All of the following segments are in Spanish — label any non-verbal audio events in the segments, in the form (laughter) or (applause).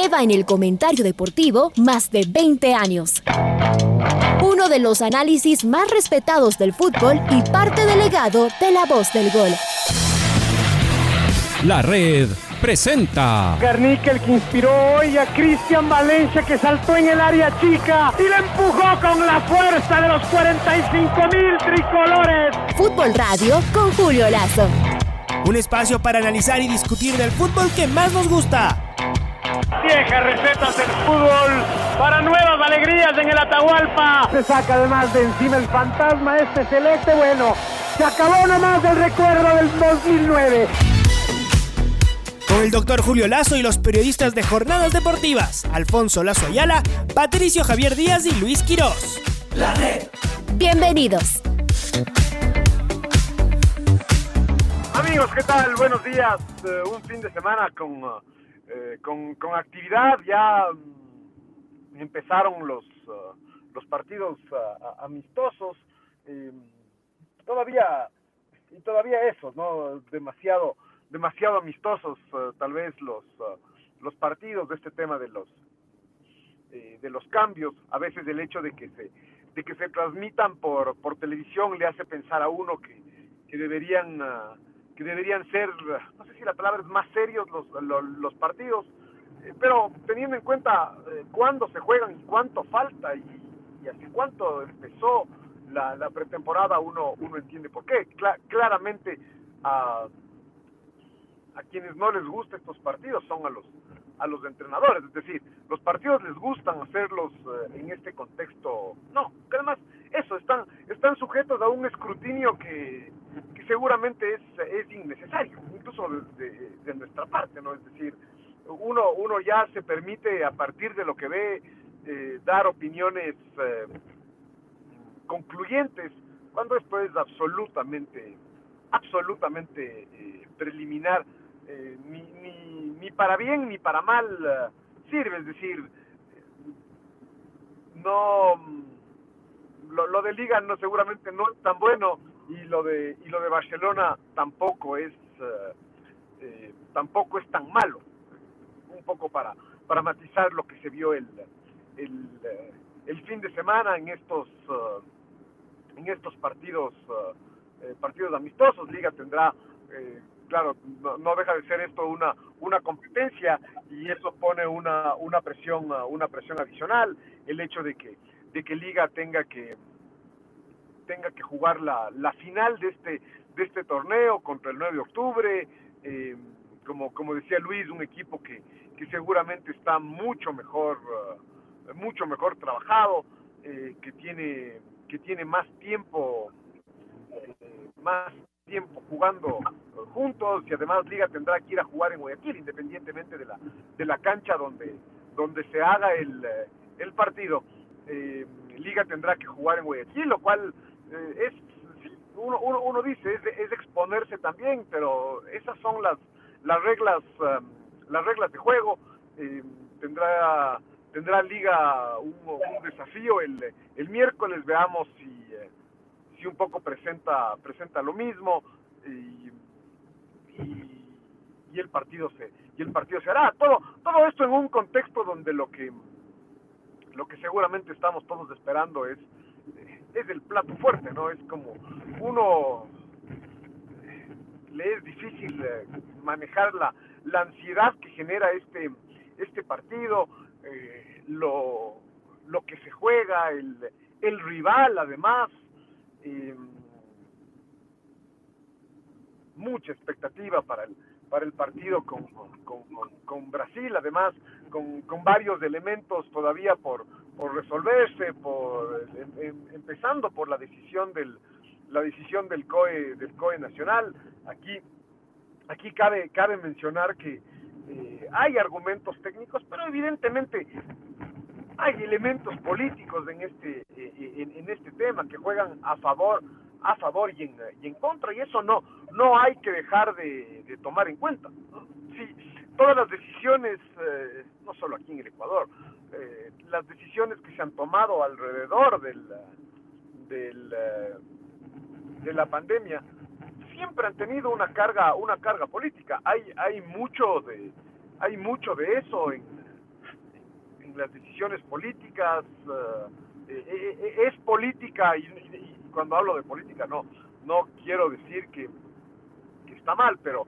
lleva en el comentario deportivo más de 20 años. Uno de los análisis más respetados del fútbol y parte delegado de la voz del gol. La red presenta. Garnica el que inspiró hoy a Cristian Valencia que saltó en el área chica y le empujó con la fuerza de los 45 mil tricolores. Fútbol Radio con Julio Lazo. Un espacio para analizar y discutir del fútbol que más nos gusta. Viejas recetas del fútbol para nuevas alegrías en el Atahualpa. Se saca además de encima el fantasma este celeste. Bueno, se acabó nomás del recuerdo del 2009 con el doctor Julio Lazo y los periodistas de Jornadas Deportivas, Alfonso Lazo Ayala, Patricio Javier Díaz y Luis Quirós. La red. Bienvenidos. Amigos, ¿qué tal? Buenos días. Eh, un fin de semana con, eh, con, actividad. Ya mm, empezaron los, uh, los partidos uh, amistosos. todavía, y todavía eso, ¿no? Demasiado demasiado amistosos eh, tal vez los los partidos de este tema de los eh, de los cambios a veces el hecho de que se de que se transmitan por por televisión le hace pensar a uno que, que deberían que deberían ser no sé si la palabra es más serios los los, partidos pero teniendo en cuenta cuándo se juegan y cuánto falta y, y hace cuánto empezó la, la pretemporada uno uno entiende por qué. Claramente a a quienes no les gusta estos partidos son a los a los entrenadores, es decir, los partidos les gustan hacerlos eh, en este contexto, no, que además eso, están, están sujetos a un escrutinio que, que seguramente es, es innecesario, incluso de, nuestra parte, ¿no? Es decir, uno, uno ya se permite a partir de lo que ve eh, dar opiniones eh, concluyentes, cuando esto es absolutamente, absolutamente preliminar eh, ni, ni, ni, para bien ni para mal eh, sirve, es decir, no lo, lo, de Liga no seguramente no es tan bueno y lo de y lo de Barcelona tampoco es eh, tampoco es tan malo. Un poco para para matizar lo que se vio el el, el fin de semana en estos en estos partidos partidos amistosos. Liga tendrá claro, no, deja de ser esto una, una competencia y eso pone una, una presión, una presión adicional, el hecho de que, de que Liga tenga que tenga que jugar la, la final de este, de este torneo contra el 9 de octubre, eh, como, como decía Luis, un equipo que, que seguramente está mucho mejor, uh, mucho mejor trabajado, eh, que tiene, que tiene más tiempo, eh, más tiempo jugando juntos. Y además Liga tendrá que ir a jugar en Guayaquil independientemente de la de la cancha donde donde se haga el, eh, el partido eh, Liga tendrá que jugar en Guayaquil lo cual eh, es uno, uno, uno, dice es, es, exponerse también pero esas son las las reglas um, las reglas de juego. Tendrá tendrá Liga un, desafío el, el miércoles veamos si si un poco presenta presenta lo mismo y, y, el partido se y el partido se hará. Todo todo esto en un contexto donde lo que lo que seguramente estamos todos esperando es es el plato fuerte no es como uno le es difícil eh, manejar la, la ansiedad que genera este este partido eh, lo lo que se juega el el rival además eh, mucha expectativa para el, para el partido con, con, con, Brasil, además con, varios elementos todavía por, por resolverse, por, em, em, empezando por la decisión del la decisión del COE del COE nacional. Aquí aquí cabe cabe mencionar que eh, hay argumentos técnicos, pero evidentemente hay elementos políticos en este eh, en, en, este tema que juegan a favor a favor y en, y en contra y eso no no hay que dejar de, de tomar en cuenta sí todas las decisiones eh, no solo aquí en el Ecuador eh, las decisiones que se han tomado alrededor del eh, de la pandemia siempre han tenido una carga una carga política. Hay hay mucho de hay mucho de eso en en las decisiones políticas, es política y, cuando hablo de política no, no quiero decir que, está mal, pero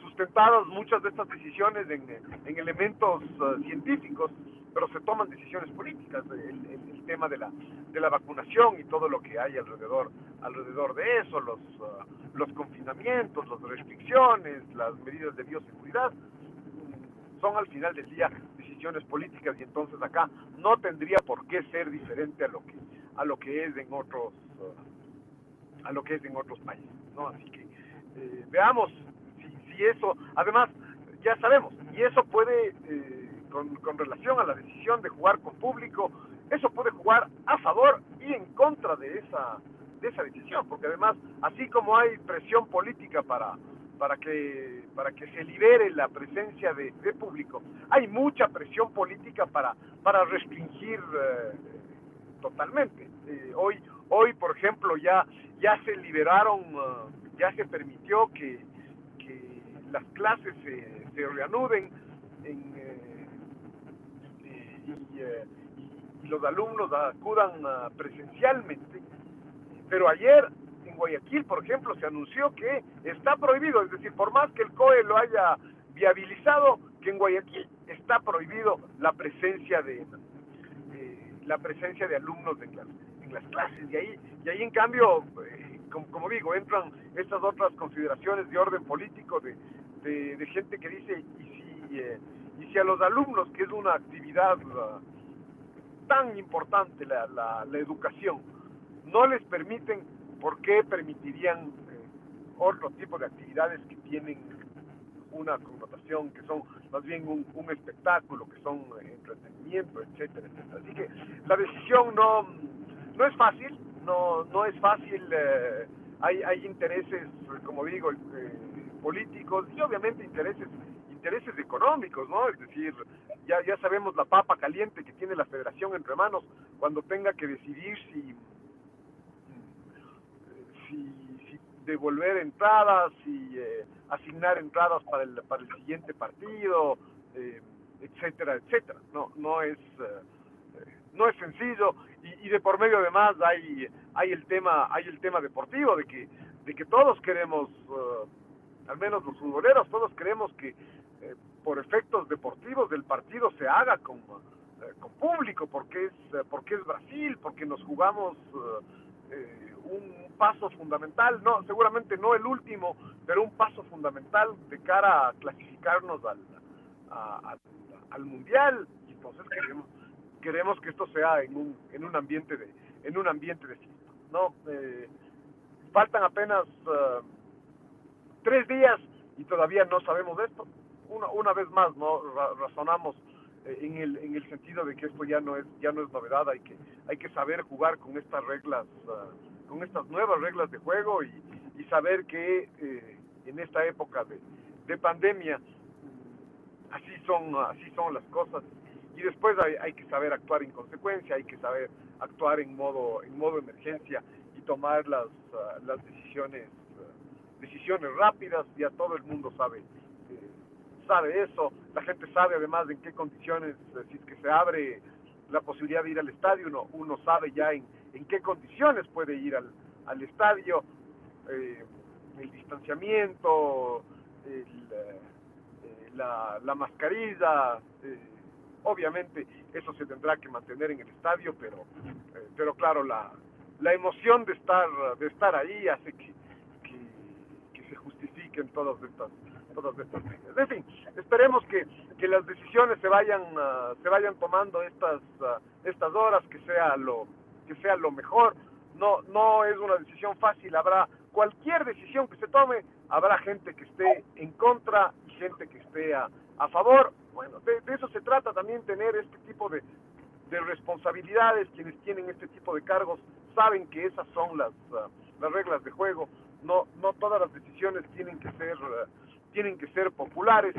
sustentadas muchas de estas decisiones en, en elementos científicos, pero se toman decisiones políticas, el, el, tema de la, de la vacunación y todo lo que hay alrededor, alrededor de eso, los, uh, los confinamientos, las restricciones, las medidas de bioseguridad, son al final del día decisiones políticas y entonces acá no tendría por qué ser diferente a lo que a lo que es en otros a lo que es en otros países no así que eh, veamos si, si, eso además ya sabemos y eso puede eh, con, relación a la decisión de jugar con público, eso puede jugar a favor y en contra de esa, de esa decisión, porque además, así como hay presión política para, para, que, para que se libere la presencia de, público, hay mucha presión política para, para restringir eh, totalmente. Eh, hoy, hoy, por ejemplo, ya, ya se liberaron, eh, ya se permitió que, las clases se, reanuden en eh, y, los alumnos acudan presencialmente. Pero ayer en Guayaquil, por ejemplo, se anunció que está prohibido, es decir, por más que el COE lo haya viabilizado, que en Guayaquil está prohibido la presencia de la presencia de alumnos en las, en las clases. Y ahí y ahí en cambio eh, como, digo entran estas otras consideraciones de orden político de, de, gente que dice y si eh, y si a los alumnos, que es una actividad tan importante, la, la, educación, no les permiten, ¿por qué permitirían eh, otro tipo de actividades que tienen una connotación, que son más bien un, espectáculo, que son eh, entretenimiento, etcétera, etcétera? Así que la decisión no, no es fácil, no, no es fácil, eh, hay, hay intereses, como digo, políticos y obviamente intereses intereses económicos, ¿no? Es decir, ya, ya sabemos la papa caliente que tiene la federación entre manos cuando tenga que decidir si, devolver entradas, si eh, asignar entradas para el, para el siguiente partido, eh, etcétera, etcétera. No, no es... Eh, no es sencillo y, de por medio además hay hay el tema hay el tema deportivo de que de que todos queremos al menos los futboleros todos queremos que eh, por efectos deportivos del partido se haga con, eh, con público, porque es, eh, porque es Brasil, porque nos jugamos un paso fundamental, no, seguramente no el último, pero un paso fundamental de cara a clasificarnos al, al, mundial. Y entonces queremos, queremos que esto sea en un, en un ambiente de, en un ambiente de. No, faltan apenas tres días y todavía no sabemos de esto una, una vez más no razonamos eh, en el, en el sentido de que esto ya no es ya no es novedad hay que hay que saber jugar con estas reglas ah, con estas nuevas reglas de juego y, y saber que eh, en esta época de, de pandemia así son así son las cosas. Y después hay, que saber actuar en consecuencia hay que saber actuar en modo en modo emergencia y tomar las ah, las decisiones ah, decisiones rápidas. Ya todo el mundo sabe sabe eso, la gente sabe además en qué condiciones, eh, si es que se abre la posibilidad de ir al estadio, uno, uno sabe ya en, en qué condiciones puede ir al, al estadio, eh, el distanciamiento, eh, la, la, mascarilla, obviamente eso se tendrá que mantener en el estadio, pero, pero claro, la, la emoción de estar, de estar ahí hace que, que, que se justifiquen todas estas todas estas medidas. En fin, esperemos que, que las decisiones se vayan uh, se vayan tomando estas uh, estas horas, que sea lo que sea lo mejor. No no es una decisión fácil, habrá cualquier decisión que se tome, habrá gente que esté en contra y gente que esté a, a favor. Bueno, de, eso se trata también tener este tipo de, de responsabilidades, quienes tienen este tipo de cargos saben que esas son las, uh, las reglas de juego, no, no todas las decisiones tienen que ser tienen que ser populares,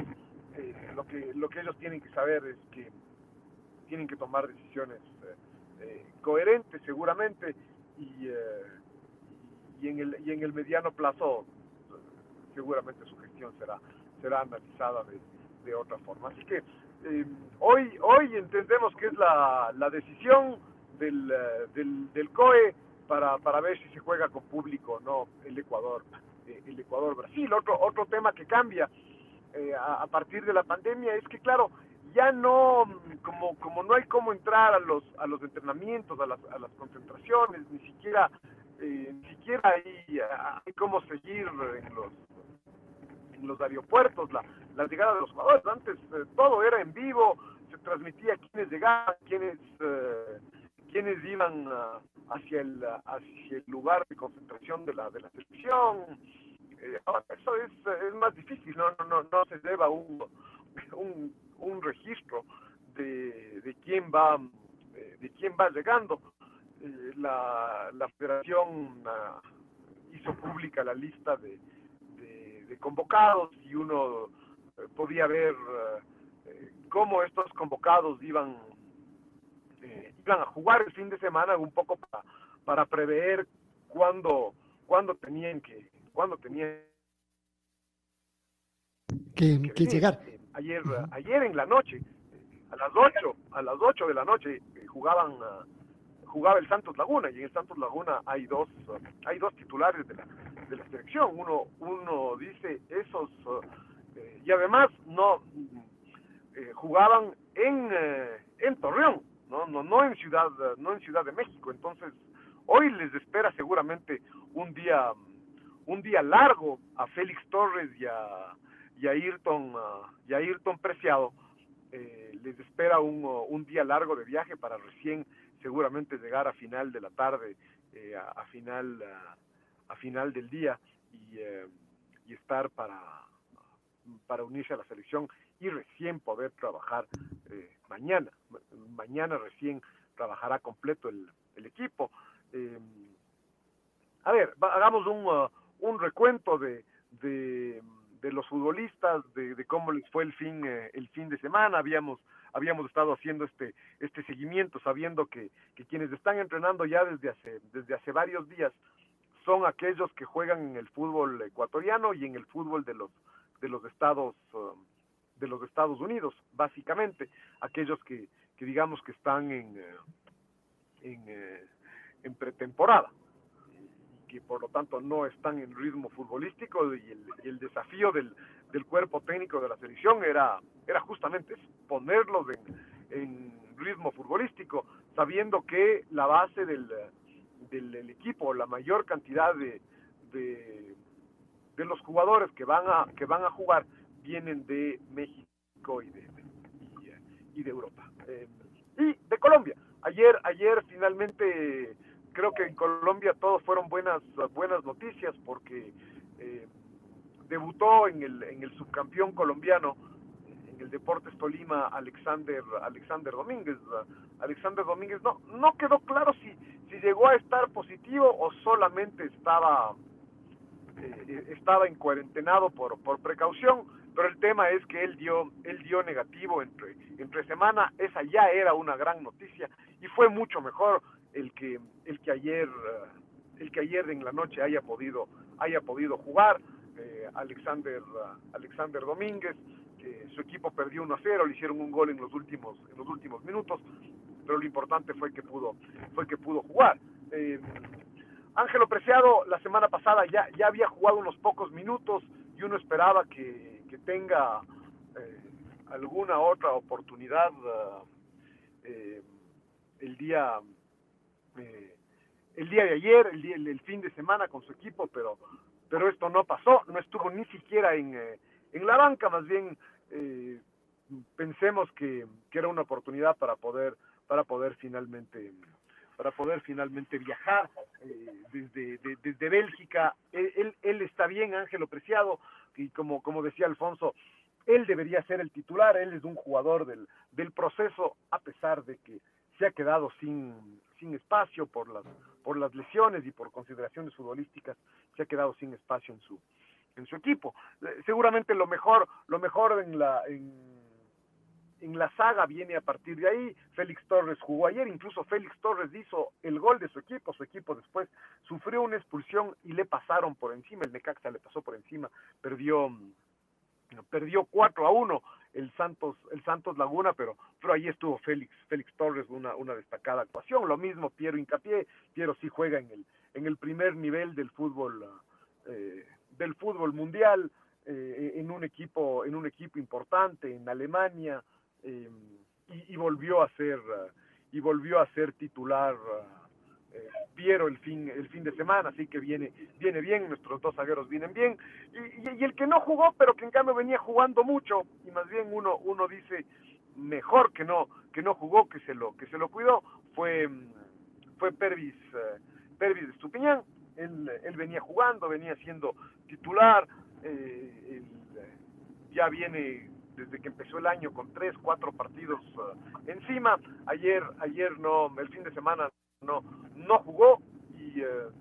eh, lo, que, lo que ellos tienen que saber es que tienen que tomar decisiones eh, eh, coherentes seguramente y, y, en el, y en el mediano plazo seguramente su gestión será, será analizada de, de otra forma. Así que eh, hoy, hoy entendemos que es la, la decisión del, eh, del, del, COE para, para ver si se juega con público o no el Ecuador, eh, el Ecuador-Brasil. Otro, otro tema que cambia a, a, partir de la pandemia es que, claro, ya no, como, como no hay cómo entrar a los, a los entrenamientos, a las, a las concentraciones, ni siquiera, ni siquiera hay, hay cómo seguir en los en los aeropuertos, la, llegada de los jugadores. Antes eh, todo era en vivo, se transmitía quiénes llegaban, quiénes, eh, quiénes iban uh, hacia, el, hacia el lugar de concentración de la, de la selección. Eh, eso es, es más difícil, no, no, no se lleva un, un, un registro de, de quién va de quién va llegando. la, la federación uh, hizo pública la lista de, de convocados y uno eh, podía ver eh, cómo estos convocados iban, eh, iban a jugar el fin de semana un poco para, para prever cuándo, cuándo tenían que cuándo tenían que, que, que llegar. Ayer, ayer en la noche, a las 8, a las 8 de la noche jugaban uh, jugaba el Santos Laguna y en el Santos Laguna hay dos uh, hay dos titulares de la de la selección. Uno uno dice esos eh, y además no eh, jugaban en eh, en Torreón no no no en ciudad no en Ciudad de México. Entonces hoy les espera seguramente un día un día largo a Félix Torres y a y a Ayrton uh, y a Ayrton Preciado les espera un, un día largo de viaje para recién seguramente llegar a final de la tarde, eh, a, final a, a, final del día y, eh, y, estar para, para unirse a la selección y recién poder trabajar eh, mañana. Mañana recién trabajará completo el, el equipo. Eh, a ver, hagamos un, uh, un recuento de, de, los futbolistas, de, cómo les fue el fin, eh, el fin de semana. Habíamos habíamos estado haciendo este este seguimiento sabiendo que, que quienes están entrenando ya desde hace desde hace varios días son aquellos que juegan en el fútbol ecuatoriano y en el fútbol de los de los estados uh, de los Estados Unidos básicamente aquellos que, que digamos que están en en, uh, en pretemporada que por lo tanto no están en ritmo futbolístico y el, y el desafío del, del cuerpo técnico de la selección era, era justamente ponerlos en, en ritmo futbolístico, sabiendo que la base del, del, equipo, la mayor cantidad de, de, de, los jugadores que van a, que van a jugar vienen de México y de, y, y de Europa. Eh, y de Colombia. Ayer, ayer finalmente creo que en Colombia todos fueron buenas, buenas noticias porque eh, debutó en el, en el subcampeón colombiano en el Deportes Tolima Alexander Alexander Domínguez Alexander Domínguez no no quedó claro si si llegó a estar positivo o solamente estaba eh, estaba en cuarentenado por por precaución pero el tema es que él dio él dio negativo entre entre semana. Esa ya era una gran noticia y fue mucho mejor el que el que ayer el que ayer en la noche haya podido haya podido jugar eh, Alexander, uh, Alexander Domínguez, que su equipo perdió 1 a 0, le hicieron un gol en los últimos, en los últimos minutos, pero lo importante fue que pudo, fue que pudo jugar. Eh, Ángelo Preciado la semana pasada ya, ya había jugado unos pocos minutos y uno esperaba que, que tenga eh, alguna otra oportunidad el día el día de ayer, el, día, el, fin de semana con su equipo, pero pero esto no pasó, no estuvo ni siquiera en, eh, en la banca, más bien eh, pensemos que, que, era una oportunidad para poder para poder finalmente para poder finalmente viajar eh, desde, de, desde Bélgica. Él, él, él, está bien Ángelo Preciado y como como decía Alfonso él debería ser el titular él es un jugador del, del proceso a pesar de que se ha quedado sin sin espacio por las por las lesiones y por consideraciones futbolísticas se ha quedado sin espacio en su en su equipo. Eh, seguramente lo mejor lo mejor en la en, en la saga viene a partir de ahí. Félix Torres jugó ayer incluso Félix Torres hizo el gol de su equipo su equipo después sufrió una expulsión y le pasaron por encima el Necaxa le pasó por encima perdió perdió 4 a 1 el Santos, el Santos Laguna, pero, pero ahí estuvo Félix, Félix Torres, una, una destacada actuación. Lo mismo Piero Incapié, Piero sí juega en el, en el primer nivel del fútbol, eh, del fútbol mundial, eh, en un equipo, en un equipo importante, en Alemania, eh, y, y, volvió a ser, y volvió a ser titular Piero el fin, el fin de semana, así que viene, viene bien, nuestros dos zagueros vienen bien, y, y, el que no jugó, pero que en cambio venía jugando mucho, y más bien uno, uno dice mejor que no, que no jugó, que se lo, que se lo cuidó, fue, fue Pervis, eh, Pervis de Estupiñán, él, él venía jugando, venía siendo titular, eh, él, ya viene desde que empezó el año con tres, cuatro partidos uh, encima. Ayer, ayer no, el fin de semana no, no jugó y, uh,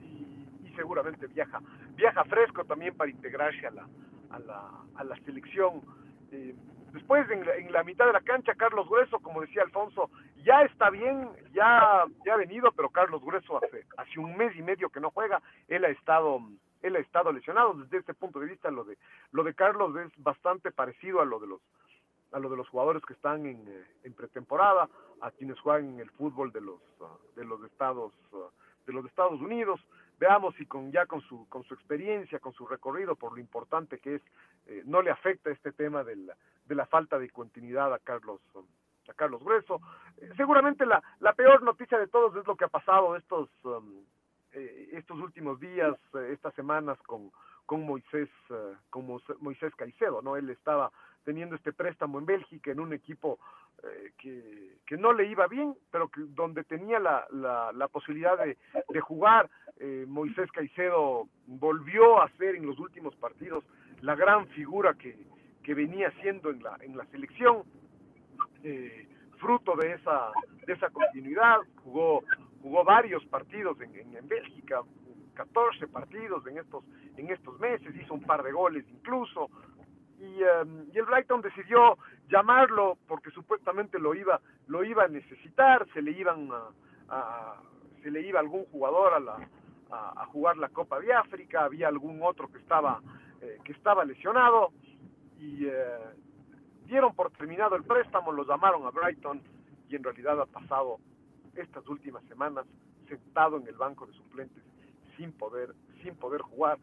y, y, seguramente viaja, viaja fresco también para integrarse a la, a la, a la selección. Eh, después en la, en la, mitad de la cancha, Carlos Grueso, como decía Alfonso, ya está bien, ya, ya ha venido, pero Carlos Grueso hace, hace un mes y medio que no juega, él ha estado él ha estado lesionado desde este punto de vista lo de lo de Carlos es bastante parecido a lo de los a lo de los jugadores que están en, en pretemporada a quienes juegan en el fútbol de los uh, de los Estados uh, de los Estados Unidos veamos si con ya con su con su experiencia con su recorrido por lo importante que es eh, no le afecta este tema de la, de la falta de continuidad a Carlos um, a Carlos Grueso eh, seguramente la la peor noticia de todos es lo que ha pasado estos um, eh, estos últimos días, eh, estas semanas con, con Moisés, eh, con Moisés Caicedo, ¿no? Él estaba teniendo este préstamo en Bélgica en un equipo eh, que, que no le iba bien, pero que donde tenía la, la, la posibilidad de, de jugar. Eh, Moisés Caicedo volvió a ser en los últimos partidos la gran figura que, que venía siendo en la, en la selección. Eh, fruto de esa, de esa continuidad, jugó jugó varios partidos en, en, en, Bélgica, 14 partidos en estos, en estos meses, hizo un par de goles incluso, y, um, y el Brighton decidió llamarlo porque supuestamente lo iba, lo iba a necesitar, se le iban a, iba algún jugador a, la, a, jugar la Copa de África, había algún otro que estaba, eh, que estaba lesionado, y eh, dieron por terminado el préstamo, lo llamaron a Brighton, y en realidad ha pasado estas últimas semanas sentado en el banco de suplentes sin poder sin poder jugar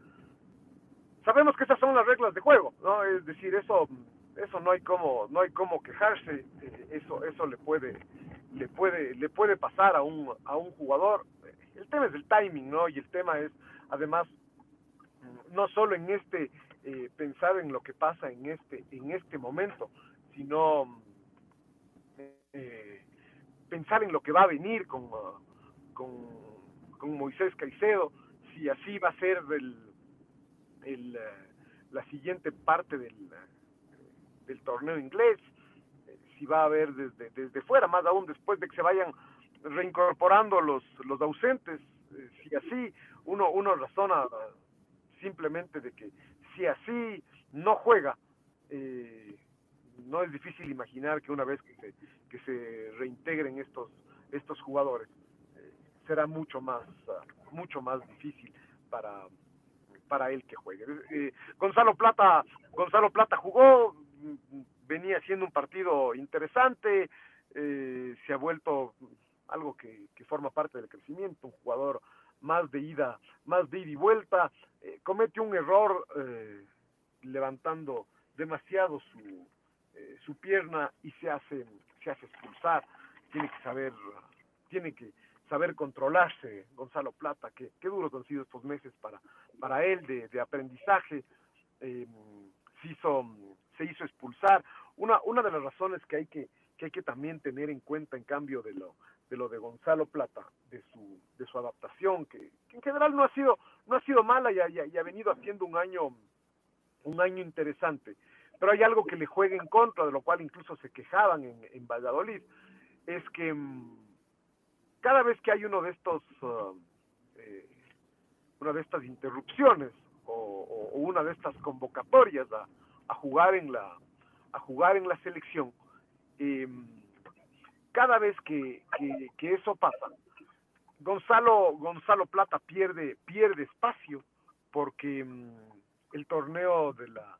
sabemos que esas son las reglas de juego no es decir eso eso no hay como no hay como quejarse eh, eso eso le puede le puede le puede pasar a un a un jugador. El tema es el timing no y el tema es además no solo en este eh, pensar en lo que pasa en este en este momento sino eh, pensar en lo que va a venir con, con, con, Moisés Caicedo, si así va a ser el, el, uh, la siguiente parte del, uh, del torneo inglés, si va a haber desde, desde fuera, más aún después de que se vayan reincorporando los, los ausentes, si así uno, uno razona simplemente de que si así no juega, eh, no es difícil imaginar que una vez que se, que se reintegren estos, estos jugadores, eh, será mucho más, mucho más difícil para, para él que juegue. Eh, Gonzalo Plata, Gonzalo Plata jugó, venía haciendo un partido interesante, eh, se ha vuelto algo que, forma parte del crecimiento, un jugador más de ida, más de ida y vuelta, eh, comete un error levantando demasiado su, su pierna y se hace se hace expulsar tiene que saber tiene que saber controlarse Gonzalo Plata que qué duros han sido estos meses para para él de, de aprendizaje. Eh, se hizo se hizo expulsar. Una una de las razones que hay que que hay que también tener en cuenta en cambio de lo de lo de Gonzalo Plata de su de su adaptación que, que en general no ha sido no ha sido mala y ha, venido haciendo un año un año interesante. Pero hay algo que le juega en contra, de lo cual incluso se quejaban en, en Valladolid, es que um, cada vez que hay uno de estos, uh, eh, una de estas interrupciones o, una de estas convocatorias a, jugar en la, a jugar en la selección, eh, cada vez que, que, eso pasa, Gonzalo, Gonzalo Plata pierde, pierde espacio porque um, el torneo de la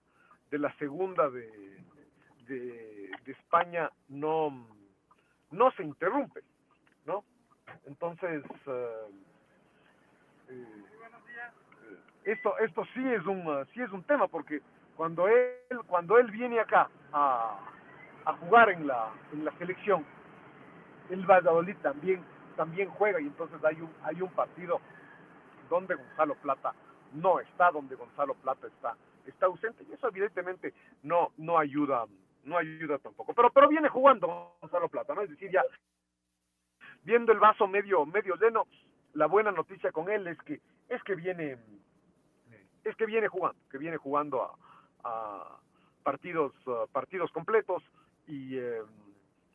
de la segunda de, de, España no, no se interrumpe, ¿no? Entonces, eh, eh, esto, esto sí es un, sí es un tema porque cuando él, cuando él viene acá a, a jugar en la, en la selección, el Valladolid también, también juega y entonces hay un, hay un partido donde Gonzalo Plata no está, donde Gonzalo Plata está, está ausente y eso evidentemente no, no ayuda, no ayuda tampoco. Pero, pero viene jugando Gonzalo Plata, ¿no? Es decir, ya viendo el vaso medio, medio lleno, la buena noticia con él es que, es que viene, es que viene jugando, que viene jugando a, partidos, partidos completos y, eh,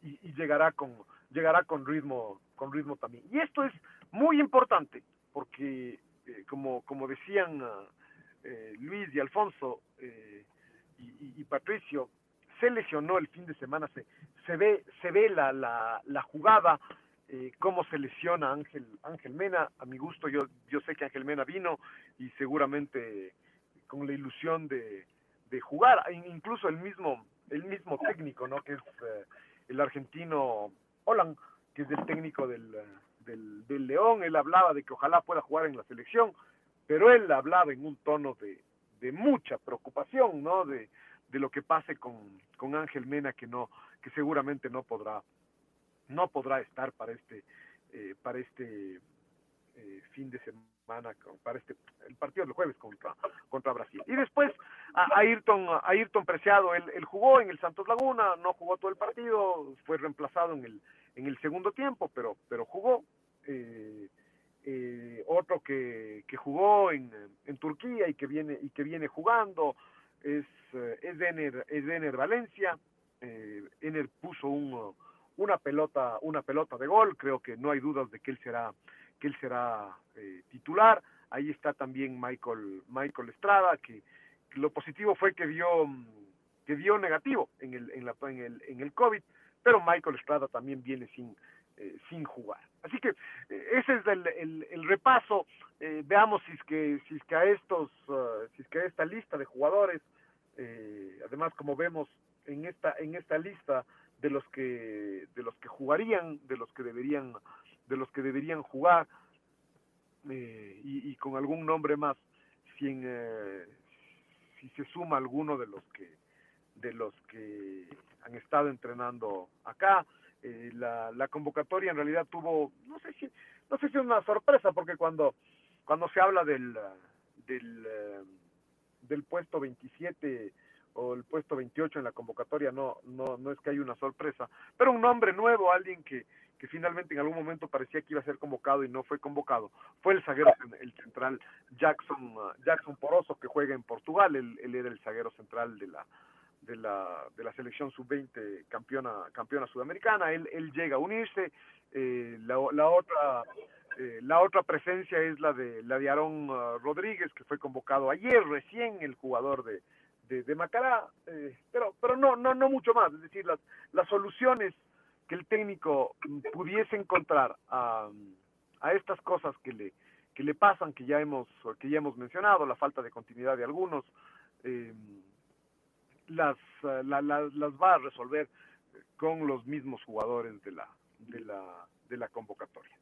y, y, llegará con, llegará con ritmo, con ritmo también. Y esto es muy importante porque, eh, como, como decían eh, Luis y Alfonso eh, y, y, Patricio, se lesionó el fin de semana, se, se ve, se ve la, la jugada, eh, cómo se lesiona Ángel, Ángel Mena, a mi gusto yo, yo sé que Ángel Mena vino y seguramente con la ilusión de, de jugar, incluso el mismo, el mismo técnico, ¿no? que es el argentino Holland, que es el técnico del, del, del, León, él hablaba de que ojalá pueda jugar en la selección, pero él hablaba en un tono de, de mucha preocupación, ¿no? De, de lo que pase con, con Ángel Mena, que no, que seguramente no podrá, no podrá estar para este, eh, para este eh, fin de semana, para este, el partido del jueves contra, contra Brasil. Y después a Ayrton, a Ayrton Preciado, él, él, jugó en el Santos Laguna, no jugó todo el partido, fue reemplazado en el, en el segundo tiempo, pero, pero jugó. Eh, eh, otro que, que jugó en, en, Turquía y que viene y que viene jugando es eh, es Ener, es Ener Valencia eh, Ener puso un, una pelota una pelota de gol creo que no hay dudas de que él será que él será eh, titular ahí está también Michael Michael Estrada que, lo positivo fue que dio que dio negativo en el en la en el en el covid pero Michael Estrada también viene sin eh, sin jugar. Así que eh, ese es el, el, el repaso. Veamos si es que si es que a estos uh, si es que a esta lista de jugadores, además como vemos en esta en esta lista de los que de los que jugarían, de los que deberían de los que deberían jugar y, y, con algún nombre más, si, en, si se suma alguno de los que de los que han estado entrenando acá. Eh, la, la, convocatoria en realidad tuvo, no sé si, no sé si es una sorpresa, porque cuando, cuando se habla del, del, uh, del puesto 27 o el puesto 28 en la convocatoria, no, no, no es que haya una sorpresa, pero un nombre nuevo, alguien que, que finalmente en algún momento parecía que iba a ser convocado y no fue convocado, fue el zaguero, el central Jackson, uh, Jackson Poroso, que juega en Portugal, él, era el zaguero central de la, de la, de la selección sub-20 campeona, campeona sudamericana, él, él llega a unirse, eh, la, la, otra eh, la otra presencia es la de la de Aarón uh, Rodríguez, que fue convocado ayer recién, el jugador de, de, Macará, eh, pero, pero no, no, no mucho más, es decir, las, las soluciones que el técnico pudiese encontrar a, a estas cosas que le, que le pasan, que ya hemos, que ya hemos mencionado, la falta de continuidad de algunos, eh, las, la, la, las va a resolver con los mismos jugadores de la, de la, de la convocatoria.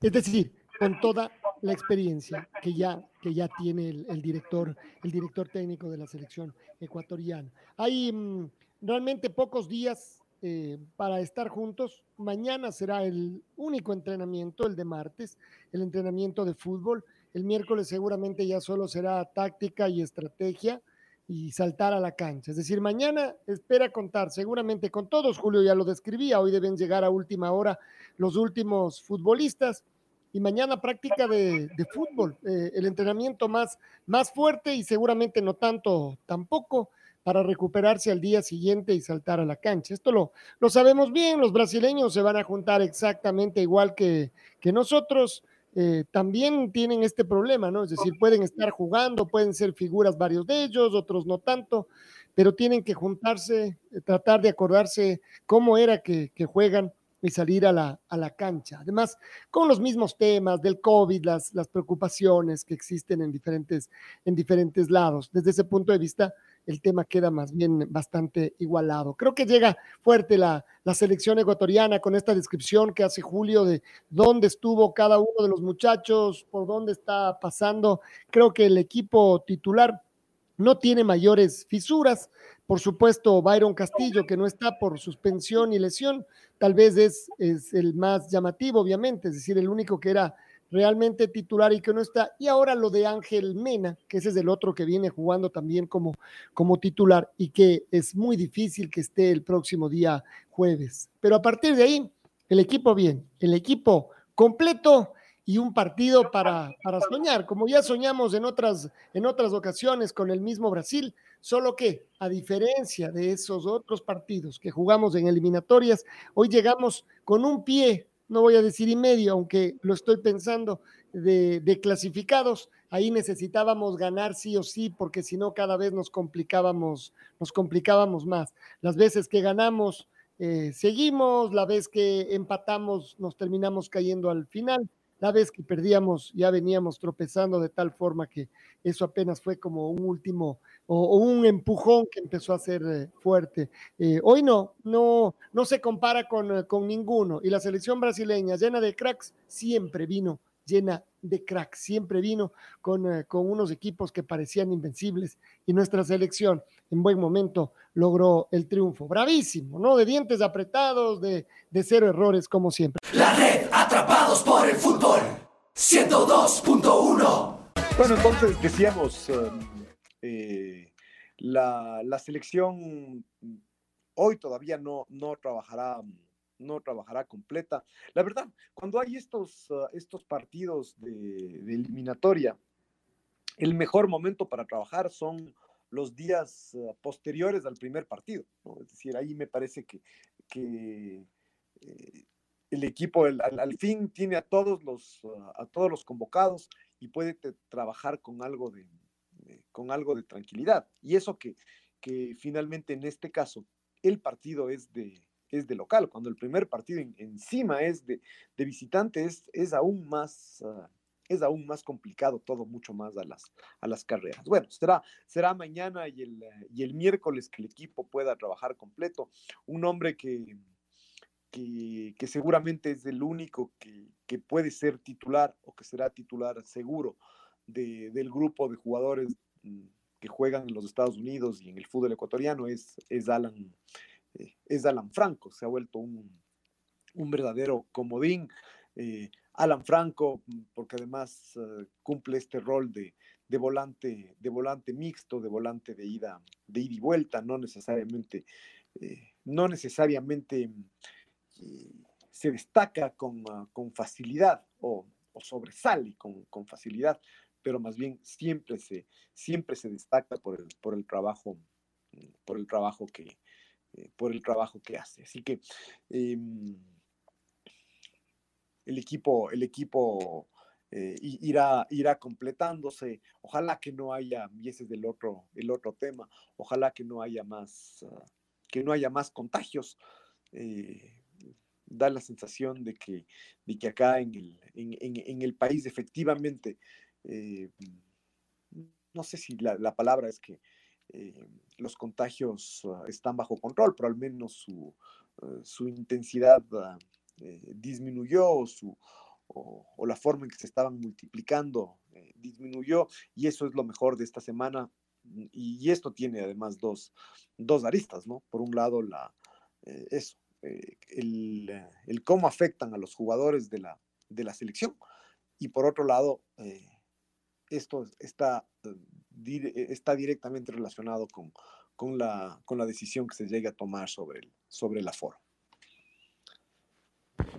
Es decir, con toda la experiencia que ya, que ya tiene el, director, el director técnico de la selección ecuatoriana. Hay mmm, realmente pocos días eh, para estar juntos. Mañana será el único entrenamiento, el de martes, el entrenamiento de fútbol. El miércoles seguramente ya solo será táctica y estrategia y saltar a la cancha. Es decir, mañana espera contar seguramente con todos, Julio ya lo describía, hoy deben llegar a última hora los últimos futbolistas y mañana práctica de, fútbol, eh, el entrenamiento más, más fuerte y seguramente no tanto tampoco para recuperarse al día siguiente y saltar a la cancha. Esto lo, lo sabemos bien, los brasileños se van a juntar exactamente igual que, que nosotros, eh, también tienen este problema, ¿no? Es decir, pueden estar jugando, pueden ser figuras varios de ellos, otros no tanto, pero tienen que juntarse, eh, tratar de acordarse cómo era que juegan y salir a la, a la, cancha. Además, con los mismos temas del COVID, las, las preocupaciones que existen en diferentes, en diferentes lados. Desde ese punto de vista, el tema queda más bien bastante igualado. Creo que llega fuerte la, la selección ecuatoriana con esta descripción que hace Julio de dónde estuvo cada uno de los muchachos, por dónde está pasando. Creo que el equipo titular no tiene mayores fisuras. Por supuesto, Byron Castillo, que no está por suspensión y lesión, tal vez es, es el más llamativo, obviamente, es decir, el único que era realmente titular y que no está. Y ahora lo de Ángel Mena, que ese es el otro que viene jugando también como, como titular y que es muy difícil que esté el próximo día jueves. Pero a partir de ahí, el equipo bien, el equipo completo y un partido para, para soñar, como ya soñamos en otras, en otras ocasiones con el mismo Brasil, solo que a diferencia de esos otros partidos que jugamos en eliminatorias, hoy llegamos con un pie no voy a decir y medio, aunque lo estoy pensando, de, clasificados. Ahí necesitábamos ganar sí o sí, porque si no cada vez nos complicábamos, nos complicábamos más. Las veces que ganamos, eh, seguimos, la vez que empatamos, nos terminamos cayendo al final. La vez que perdíamos, ya veníamos tropezando de tal forma que eso apenas fue como un último o, un empujón que empezó a ser eh, fuerte. Eh, hoy no, no, no se compara con, eh, con ninguno. Y la selección brasileña, llena de cracks, siempre vino llena de cracks, siempre vino con, con, unos equipos que parecían invencibles y nuestra selección en buen momento logró el triunfo. Bravísimo, ¿no? De dientes apretados, de, de cero errores como siempre. La red, atrapados por el fútbol, 102.1. Bueno, entonces decíamos, eh, la, la, selección hoy todavía no, no trabajará no trabajará completa. La verdad, cuando hay estos, uh, estos partidos de, eliminatoria, el mejor momento para trabajar son los días uh, posteriores al primer partido. Es decir, ahí me parece que, que eh, el equipo al, fin tiene a todos los, uh, a todos los convocados y puede trabajar con algo de, de, con algo de tranquilidad. Y eso que, que finalmente en este caso el partido es de, es de local, cuando el primer partido en, encima es de, de visitante, es, es aún más... Uh, es aún más complicado todo, mucho más a las, a las carreras. Bueno, será, será mañana y el, y el miércoles que el equipo pueda trabajar completo. Un hombre que, que, seguramente es el único que, que, puede ser titular o que será titular seguro de, del grupo de jugadores mm, que juegan en los Estados Unidos y en el fútbol ecuatoriano es, es, Alan, eh, es Alan Franco. Se ha vuelto un, un verdadero comodín. Eh, Alan Franco, mm, porque además uh, cumple este rol de, de, volante, de volante mixto, de volante de ida, de ida y vuelta, no necesariamente, eh, no necesariamente se destaca con, uh, con facilidad o, sobresale con, con, facilidad, pero más bien siempre se, siempre se destaca por el, por el trabajo, por el trabajo que, eh, por el trabajo que hace. Así que eh, el equipo, el equipo eh, irá, irá completándose. Ojalá que no haya, y ese es el otro, otro tema, ojalá que no haya más, uh, que no haya más contagios. Eh, da la sensación de que, de que acá en el, en, en, el país efectivamente, eh, no sé si la, la, palabra es que eh, los contagios uh, están bajo control, pero al menos su, uh, su intensidad uh, disminuyó o, su, o, la forma en que se estaban multiplicando eh, disminuyó y eso es lo mejor de esta semana y, esto tiene además dos, dos aristas, ¿no? Por un lado, la, eh, eso, eh, el, el, cómo afectan a los jugadores de la, de la selección. Y por otro lado, eh, esto está, está directamente relacionado con, con, la, con la decisión que se llegue a tomar sobre el, sobre el aforo.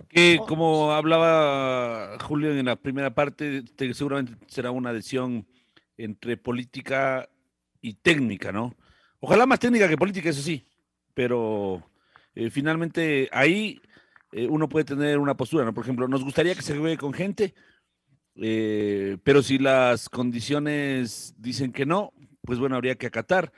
Que como hablaba Julio en la primera parte, te, seguramente será una decisión entre política y técnica, ¿no? Ojalá más técnica que política, eso sí, pero eh, finalmente ahí eh, uno puede tener una postura, ¿no? Por ejemplo, nos gustaría que se juegue con gente, eh, pero si las condiciones dicen que no, pues bueno, habría que acatar.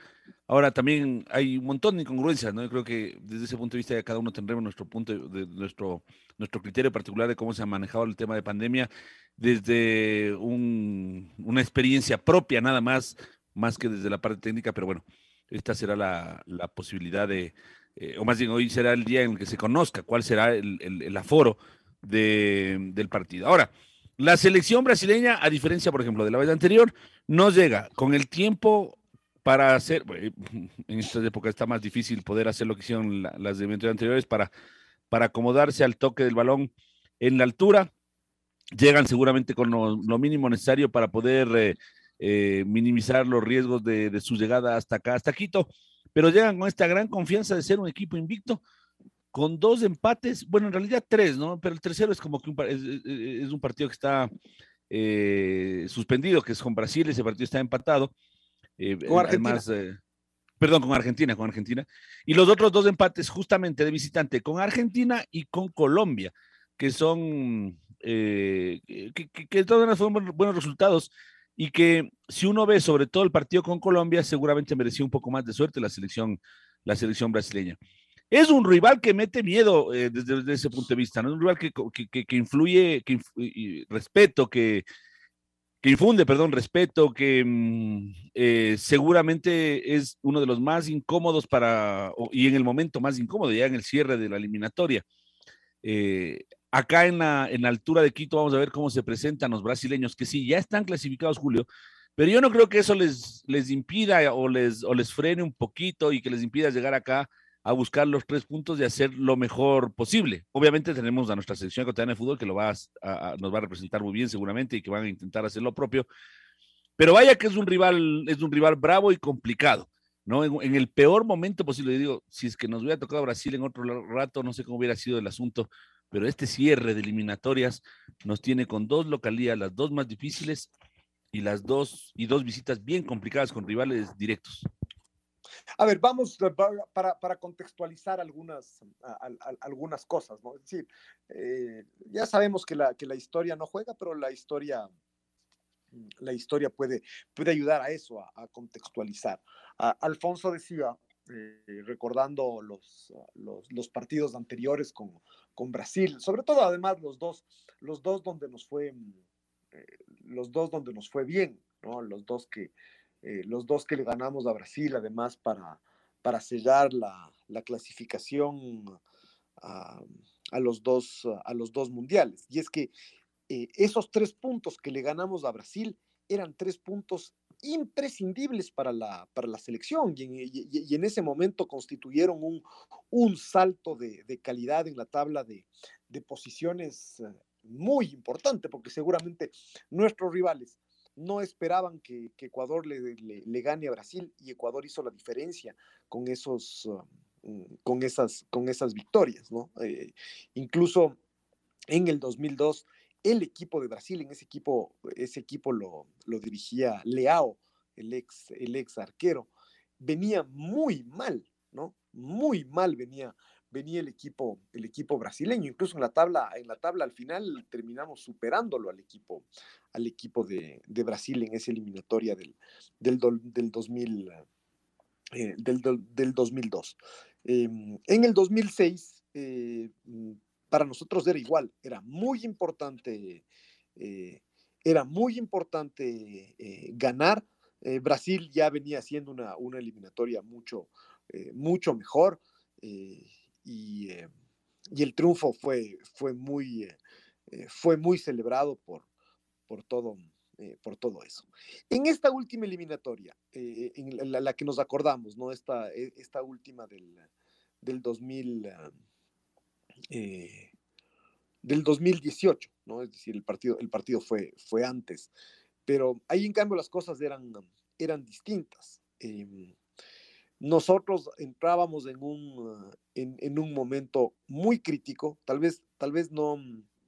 Ahora también hay un montón de incongruencias, ¿no? Yo creo que desde ese punto de vista cada uno tendremos nuestro punto, de, nuestro, nuestro criterio particular de cómo se ha manejado el tema de pandemia desde un, una experiencia propia nada más, más que desde la parte técnica, pero bueno, esta será la, la posibilidad de, eh, o más bien hoy será el día en el que se conozca cuál será el, el, aforo de, del partido. Ahora, la selección brasileña, a diferencia, por ejemplo, de la vez anterior, no llega con el tiempo para hacer, (laughs) en esta época está más difícil poder hacer lo que hicieron la, las de anteriores para, para acomodarse al toque del balón en la altura. Llegan seguramente con lo, lo mínimo necesario para poder eh, eh, minimizar los riesgos de, de, su llegada hasta acá, hasta Quito, pero llegan con esta gran confianza de ser un equipo invicto, con dos empates, bueno, en realidad tres, ¿no? Pero el tercero es como que un, es, es, un partido que está eh, suspendido, que es con Brasil, ese partido está empatado. Eh, con Argentina. Además, eh, perdón, con Argentina, con Argentina. Y los otros dos empates justamente de visitante, con Argentina y con Colombia, que son, eh, que, que, que todas fueron buenos resultados y que si uno ve sobre todo el partido con Colombia, seguramente mereció un poco más de suerte la selección, la selección brasileña. Es un rival que mete miedo eh, desde, desde, ese punto de vista, ¿no? Es un rival que, que, que influye, que influye, respeto, que, que infunde, perdón, respeto, que mmm, eh, seguramente es uno de los más incómodos para, y en el momento más incómodo, ya en el cierre de la eliminatoria. Eh, acá en la, en la altura de Quito vamos a ver cómo se presentan los brasileños, que sí, ya están clasificados, Julio, pero yo no creo que eso les, les impida o les, o les frene un poquito y que les impida llegar acá a buscar los tres puntos y hacer lo mejor posible. Obviamente tenemos a nuestra selección ecuatoriana de fútbol que lo va a, nos va a representar muy bien seguramente y que van a intentar hacer lo propio. Pero vaya que es un rival, es un rival bravo y complicado, ¿no? En, el peor momento posible, digo, si es que nos hubiera tocado Brasil en otro rato, no sé cómo hubiera sido el asunto, pero este cierre de eliminatorias nos tiene con dos localías, las dos más difíciles y las dos y dos visitas bien complicadas con rivales directos. A ver, vamos para, para contextualizar algunas, a, a, algunas cosas, ¿no? Es decir, eh, ya sabemos que la, que la historia no juega, pero la historia, la historia puede, puede ayudar a eso, a, a contextualizar. Alfonso decía, eh, recordando los, los, los, partidos anteriores con, con, Brasil, sobre todo además los dos, los dos donde nos fue, eh, los dos donde nos fue bien, ¿no? Los dos que, eh, los dos que le ganamos a Brasil, además, para, para sellar la, la clasificación a, a, los dos, a los dos mundiales. Y es que esos tres puntos que le ganamos a Brasil eran tres puntos imprescindibles para la, para la selección y en, ese momento constituyeron un, un salto de, de, calidad en la tabla de, de posiciones eh, muy importante, porque seguramente nuestros rivales no esperaban que, Ecuador le, le, gane a Brasil y Ecuador hizo la diferencia con, esos, uh, con, esas, con esas victorias, ¿no? Eh, incluso en el 2002, el equipo de Brasil, en ese equipo, ese equipo lo, lo dirigía Leao, el ex, el ex arquero, venía muy mal, ¿no? Muy mal venía venía el equipo, el equipo brasileño. Incluso en la tabla, en la tabla al final terminamos superándolo al equipo, al equipo de, de Brasil en esa eliminatoria del, del, del 2000, eh, del, del, 2002. Eh, en el 2006, eh, para nosotros era igual, era muy importante, eh, era muy importante eh, ganar. Brasil ya venía haciendo una, una eliminatoria mucho, mucho mejor y, eh, y el triunfo fue, fue, muy, eh, fue muy celebrado por, por, todo, eh, por todo eso. En esta última eliminatoria, eh, en la, la, que nos acordamos, ¿no? esta, e, esta última del, del 2000, del 2018, ¿no? es decir, el partido, el partido fue, fue antes, pero ahí en cambio las cosas eran, eran distintas. Eh, nosotros entrábamos en un, en, un momento muy crítico, tal vez, tal vez, no,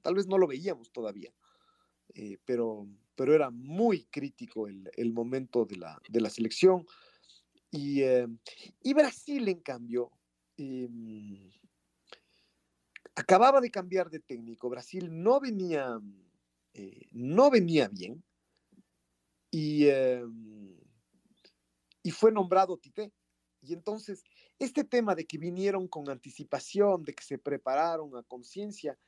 tal vez no lo veíamos todavía, eh, pero, pero era muy crítico el, el momento de la, de la selección. Y, eh, y, Brasil, en cambio, eh, acababa de cambiar de técnico. Brasil no venía, eh, no venía bien y, y fue nombrado Tite y entonces, este tema de que vinieron con anticipación, de que se prepararon a conciencia,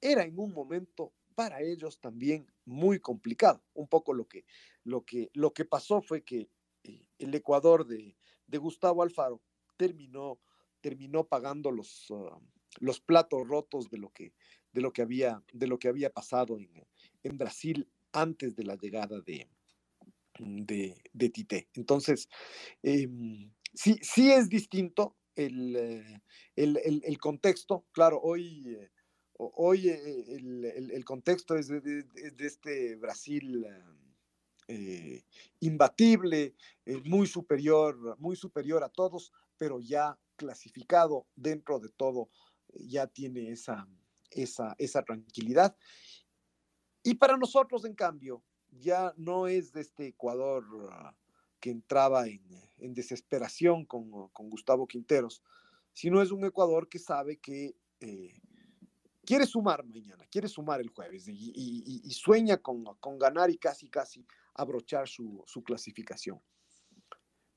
era en un momento para ellos también muy complicado. Un poco lo que, lo que, lo que pasó fue que eh, el Ecuador de, de Gustavo Alfaro terminó, terminó pagando los, ah, los platos rotos de lo que, de lo que, había, de lo que había pasado en, Brasil antes de la llegada de, de, Tite. Entonces, em, sí, sí es distinto el, eh, el, el, contexto. Claro, hoy, eh, hoy eh, el, contexto es de, de, este Brasil imbatible, muy superior, muy superior a todos, pero ya clasificado dentro de todo, ya tiene esa, esa, esa tranquilidad. Y para nosotros, en cambio, ya no es de este Ecuador ah, que entraba en, desesperación con, Gustavo Quinteros, sino es un Ecuador que sabe que eh, quiere sumar mañana, quiere sumar el jueves y, sueña con, ganar y casi, casi abrochar su, clasificación.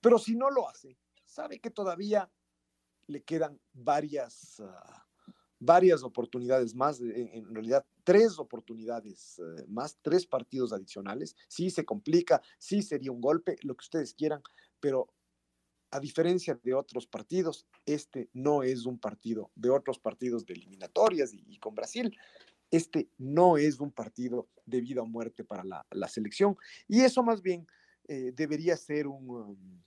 Pero si no lo hace, sabe que todavía le quedan varias, ah, varias oportunidades más, en, realidad tres oportunidades eh, más, tres partidos adicionales. Sí se complica, sí sería un golpe, lo que ustedes quieran, pero a diferencia de otros partidos, este no es un partido de otros partidos de eliminatorias y, con Brasil. Este no es un partido de vida o muerte para la, selección. Y eso más bien eh, debería ser un... Um,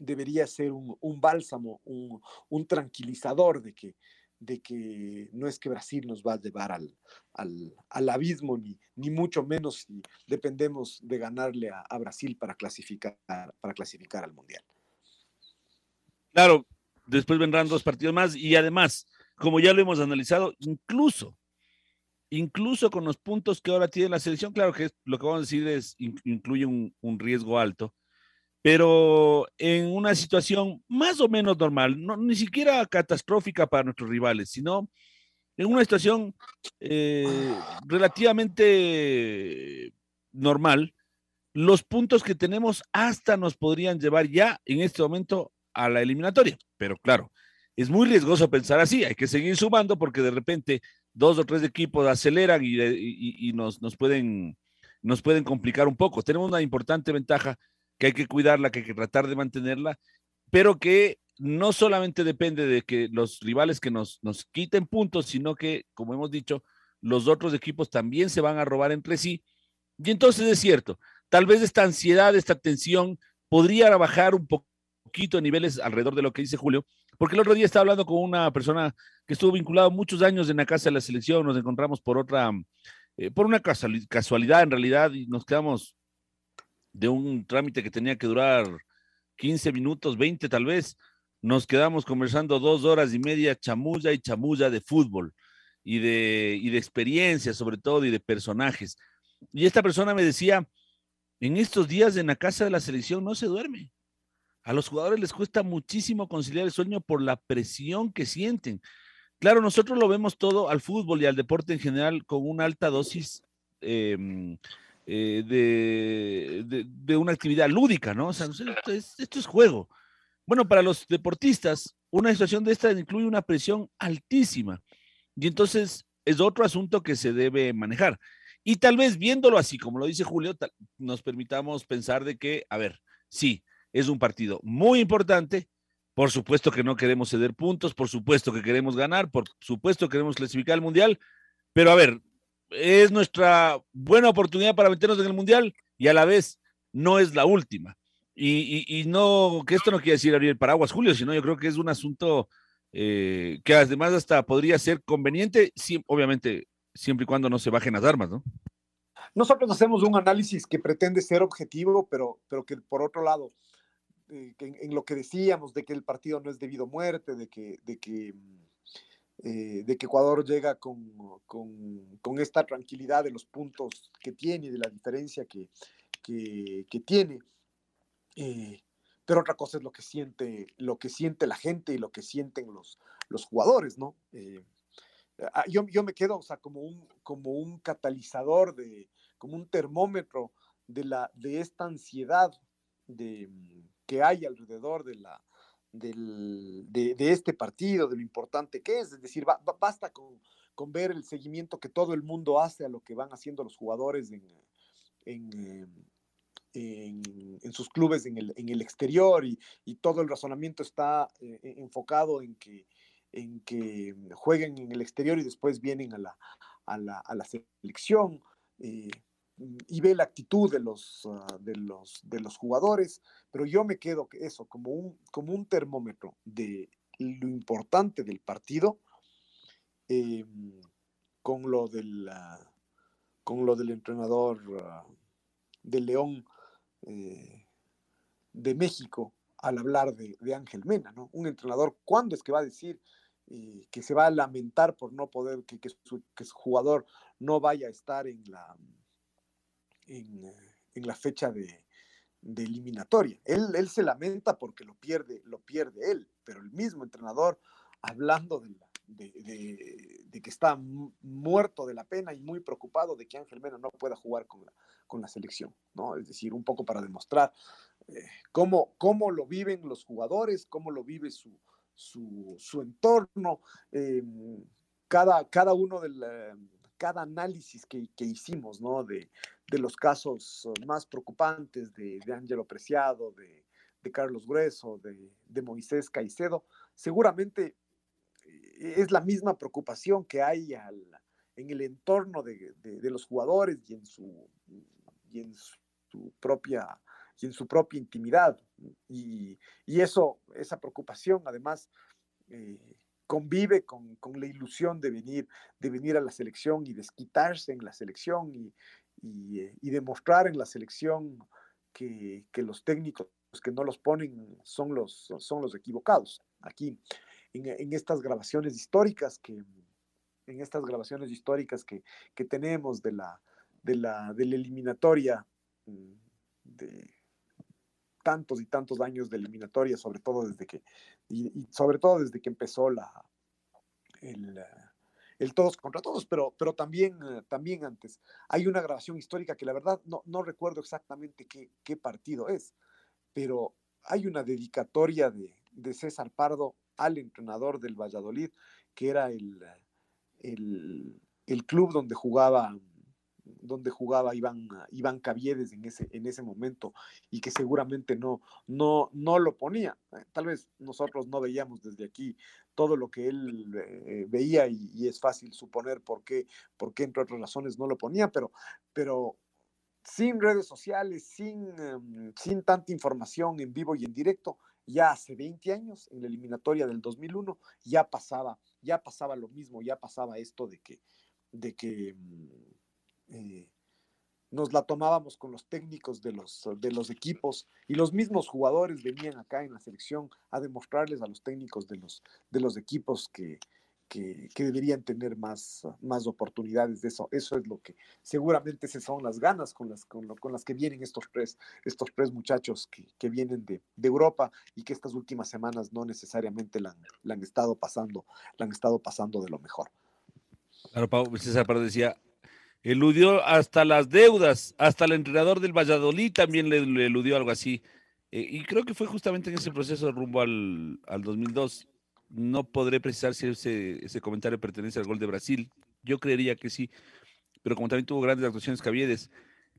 debería ser un, bálsamo, un, un tranquilizador de que de que no es que Brasil nos va a llevar al, al, abismo, ni, ni mucho menos si dependemos de ganarle a, Brasil para clasificar, para clasificar al Mundial. Claro, después vendrán dos partidos más y además, como ya lo hemos analizado, incluso, incluso con los puntos que ahora tiene la selección, claro que lo que vamos a decir es, incluye un, un riesgo alto, pero en una situación más o menos normal, no, ni siquiera catastrófica para nuestros rivales, sino en una situación eh, relativamente normal, los puntos que tenemos hasta nos podrían llevar ya en este momento a la eliminatoria. Pero claro, es muy riesgoso pensar así, hay que seguir sumando porque de repente dos o tres equipos aceleran y, y nos, nos, pueden, nos pueden complicar un poco. Tenemos una importante ventaja que hay que cuidarla, que hay que tratar de mantenerla, pero que no solamente depende de que los rivales que nos, nos quiten puntos, sino que, como hemos dicho, los otros equipos también se van a robar entre sí. Y entonces es cierto, tal vez esta ansiedad, esta tensión podría bajar un poquito a niveles alrededor de lo que dice Julio, porque el otro día estaba hablando con una persona que estuvo vinculado muchos años en la casa de la selección, nos encontramos por otra, eh, por una casualidad en realidad y nos quedamos de un trámite que tenía que durar 15 minutos, 20 tal vez, nos quedamos conversando dos horas y media, chamulla y chamulla de fútbol y de, y de experiencia sobre todo y de personajes. Y esta persona me decía, en estos días en la casa de la selección no se duerme. A los jugadores les cuesta muchísimo conciliar el sueño por la presión que sienten. Claro, nosotros lo vemos todo al fútbol y al deporte en general con una alta dosis eh, eh, de, una actividad lúdica, ¿no? O sea, esto es, esto es juego. Bueno, para los deportistas, una situación de esta incluye una presión altísima. Y entonces es otro asunto que se debe manejar. Y tal vez viéndolo así, como lo dice Julio, nos permitamos pensar de que, a ver, sí, es un partido muy importante. Por supuesto que no queremos ceder puntos, por supuesto que queremos ganar, por supuesto que queremos clasificar al Mundial, pero a ver, es nuestra buena oportunidad para meternos en el Mundial y a la vez no es la última. Y, no, que esto no quiere decir abrir el paraguas, Julio, sino yo creo que es un asunto eh, que además hasta podría ser conveniente, obviamente, siempre y cuando no se bajen las armas, ¿no? Nosotros hacemos un análisis que pretende ser objetivo, pero, pero que por otro lado, eh, en, lo que decíamos de que el partido no es debido a muerte, de que, de que mm, eh, de que Ecuador llega con, con, esta tranquilidad de los puntos que tiene de la diferencia que, que, tiene. Eh, pero otra cosa es lo que siente, lo que siente la gente y lo que sienten los, los jugadores, ¿no? Eh, ah, yo, yo, me quedo, o sea, como un, como un catalizador, de, como un termómetro de, la, de esta ansiedad de, que hay alrededor de la, del, de, este partido, de lo importante que es. Es decir, basta con, con, ver el seguimiento que todo el mundo hace a lo que van haciendo los jugadores en, en, en, sus clubes en el, el exterior y, y, todo el razonamiento está eh, enfocado en que, en que jueguen en el exterior y después vienen a la, a la, a la selección. Eh, y ve la actitud de los, uh, de, los, de los jugadores, pero yo me quedo eso como un, como un termómetro de lo importante del partido eh, con, lo del, uh, con lo del entrenador uh, de León eh, de México al hablar de, de, Ángel Mena, ¿no? Un entrenador, ¿cuándo es que va a decir eh, que se va a lamentar por no poder, que, que, su, que su jugador no vaya a estar en la en, en la fecha de, eliminatoria. Él, él, se lamenta porque lo pierde, lo pierde él, pero el mismo entrenador hablando de, que está muerto de la pena y muy preocupado de que Ángel Mena no pueda jugar con la, con la selección, ¿no? Es decir, un poco para demostrar eh, cómo, cómo lo viven los jugadores, cómo lo vive su, su, entorno, eh, cada, cada uno del cada análisis que, que hicimos, ¿no? De, de, los casos más preocupantes de, de Ángelo Preciado, de, Carlos Grueso, de, Moisés Caicedo, seguramente eh, es la misma preocupación que hay en el entorno de, de, de, los jugadores y en su, y en su propia y en su propia intimidad. Y, y eso, esa preocupación, además, eh, convive con, con, la ilusión de venir, de venir a la selección y desquitarse en la selección y, eh, y demostrar en la selección que, que, los técnicos que no los ponen son los, son los equivocados. Aquí, en, en estas grabaciones históricas que en estas grabaciones históricas que, que tenemos de la, de, la, de la eliminatoria mm, de, tantos y tantos años de eliminatoria, sobre todo desde que, y, y sobre todo desde que empezó la, el, el, todos contra todos, pero, pero también, también antes. Hay una grabación histórica que la verdad no, no recuerdo exactamente qué, qué, partido es, pero hay una dedicatoria de, de, César Pardo al entrenador del Valladolid, que era el, el, el club donde jugaba donde jugaba Iván, Iván Caviedes en ese, en ese momento y que seguramente no, no, no lo ponía. Eh, tal vez nosotros no veíamos desde aquí todo lo que él eh, veía y, es fácil suponer por qué, por qué, entre otras razones, no lo ponía, pero, pero sin redes sociales, sin, um, sin tanta información en vivo y en directo, ya hace 20 años, en la eliminatoria del 2001, ya pasaba, ya pasaba lo mismo, ya pasaba esto de que, de que um, eh, nos la tomábamos con los técnicos de los, de los equipos y los mismos jugadores venían acá en la selección a demostrarles a los técnicos de los, de los equipos que, que, que, deberían tener más, más oportunidades de eso. Eso es lo que seguramente esas son las ganas con las, con, lo, con las que vienen estos tres, estos tres muchachos que, que vienen de, de, Europa y que estas últimas semanas no necesariamente la, la, han estado pasando, la han estado pasando de lo mejor. Claro, Pau, César Pardo decía, eludió hasta las deudas, hasta el entrenador del Valladolid también le, eludió algo así. Eh, y creo que fue justamente en ese proceso rumbo al, al 2002. No podré precisar si ese, ese, comentario pertenece al gol de Brasil. Yo creería que sí, pero como también tuvo grandes actuaciones Caviedes,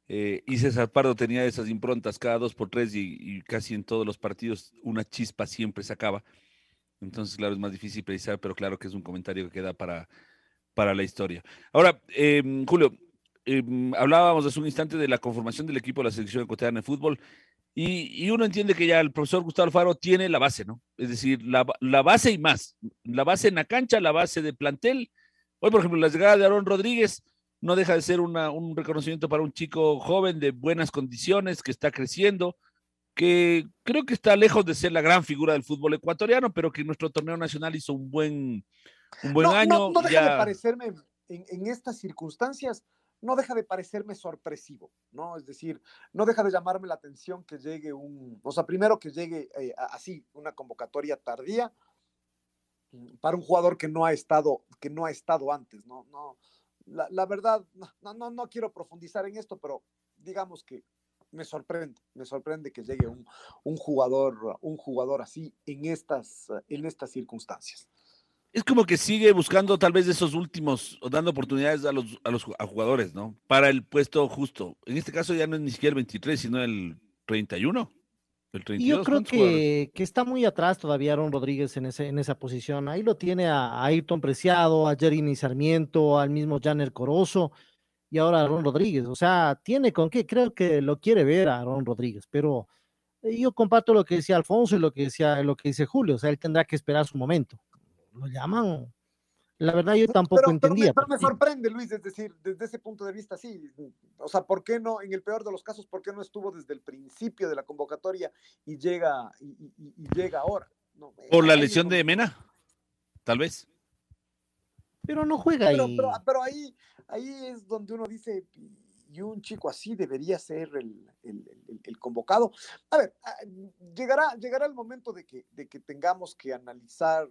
eh, y César Pardo tenía esas improntas cada dos por tres y, y, casi en todos los partidos una chispa siempre sacaba. Entonces, claro, es más difícil precisar, pero claro que es un comentario que queda para, para la historia. Ahora, eh, Julio, eh, hablábamos hace un instante de la conformación del equipo de la selección ecuatoriana de fútbol y, uno entiende que ya el profesor Gustavo Alfaro tiene la base, ¿no? Es decir, la, base y más. La base en la cancha, la base de plantel. Hoy, por ejemplo, la llegada de Aaron Rodríguez no deja de ser un reconocimiento para un chico joven de buenas condiciones que está creciendo, que creo que está lejos de ser la gran figura del fútbol ecuatoriano, pero que nuestro torneo nacional hizo un buen, un buen no, año. No, no deja ya... de parecerme en, en, estas circunstancias, no deja de parecerme sorpresivo, ¿no? Es decir, no deja de llamarme la atención que llegue un, o sea, primero que llegue eh, así, una convocatoria tardía mm, para un jugador que no ha estado, que no ha estado antes, ¿no? no la, la verdad, no, no, no quiero profundizar en esto, pero digamos que me sorprende, me sorprende que llegue un, un, jugador, un jugador así en estas, en estas circunstancias. Es como que sigue buscando tal vez esos últimos, o dando oportunidades a los, a los a jugadores, ¿no? Para el puesto justo. En este caso ya no es ni siquiera el 23, sino el 31. El 32, Yo creo que, que, está muy atrás todavía Aaron Rodríguez en, ese, en esa posición. Ahí lo tiene a, Ayrton Preciado, a Jeremy Sarmiento, al mismo Janer Corozo y ahora a Aaron Rodríguez. O sea, tiene con qué, creo que lo quiere ver a Aaron Rodríguez, pero eh, yo comparto lo que decía Alfonso y lo que decía lo que dice Julio. O sea, él tendrá que esperar su momento lo llaman. La verdad yo tampoco entendía. Pero me, sorprende, Luis, es decir, desde ese punto de vista, sí. O sea, ¿por qué no, en el peor de los casos, por qué no estuvo desde el principio de la convocatoria y llega, y, llega ahora? ¿Por la lesión de Mena? Tal vez. Pero no juega ahí. Pero, ahí, ahí es donde uno dice, y un chico así debería ser el, el, convocado. A ver, ah, llegará, llegará el momento de que, de que tengamos que analizar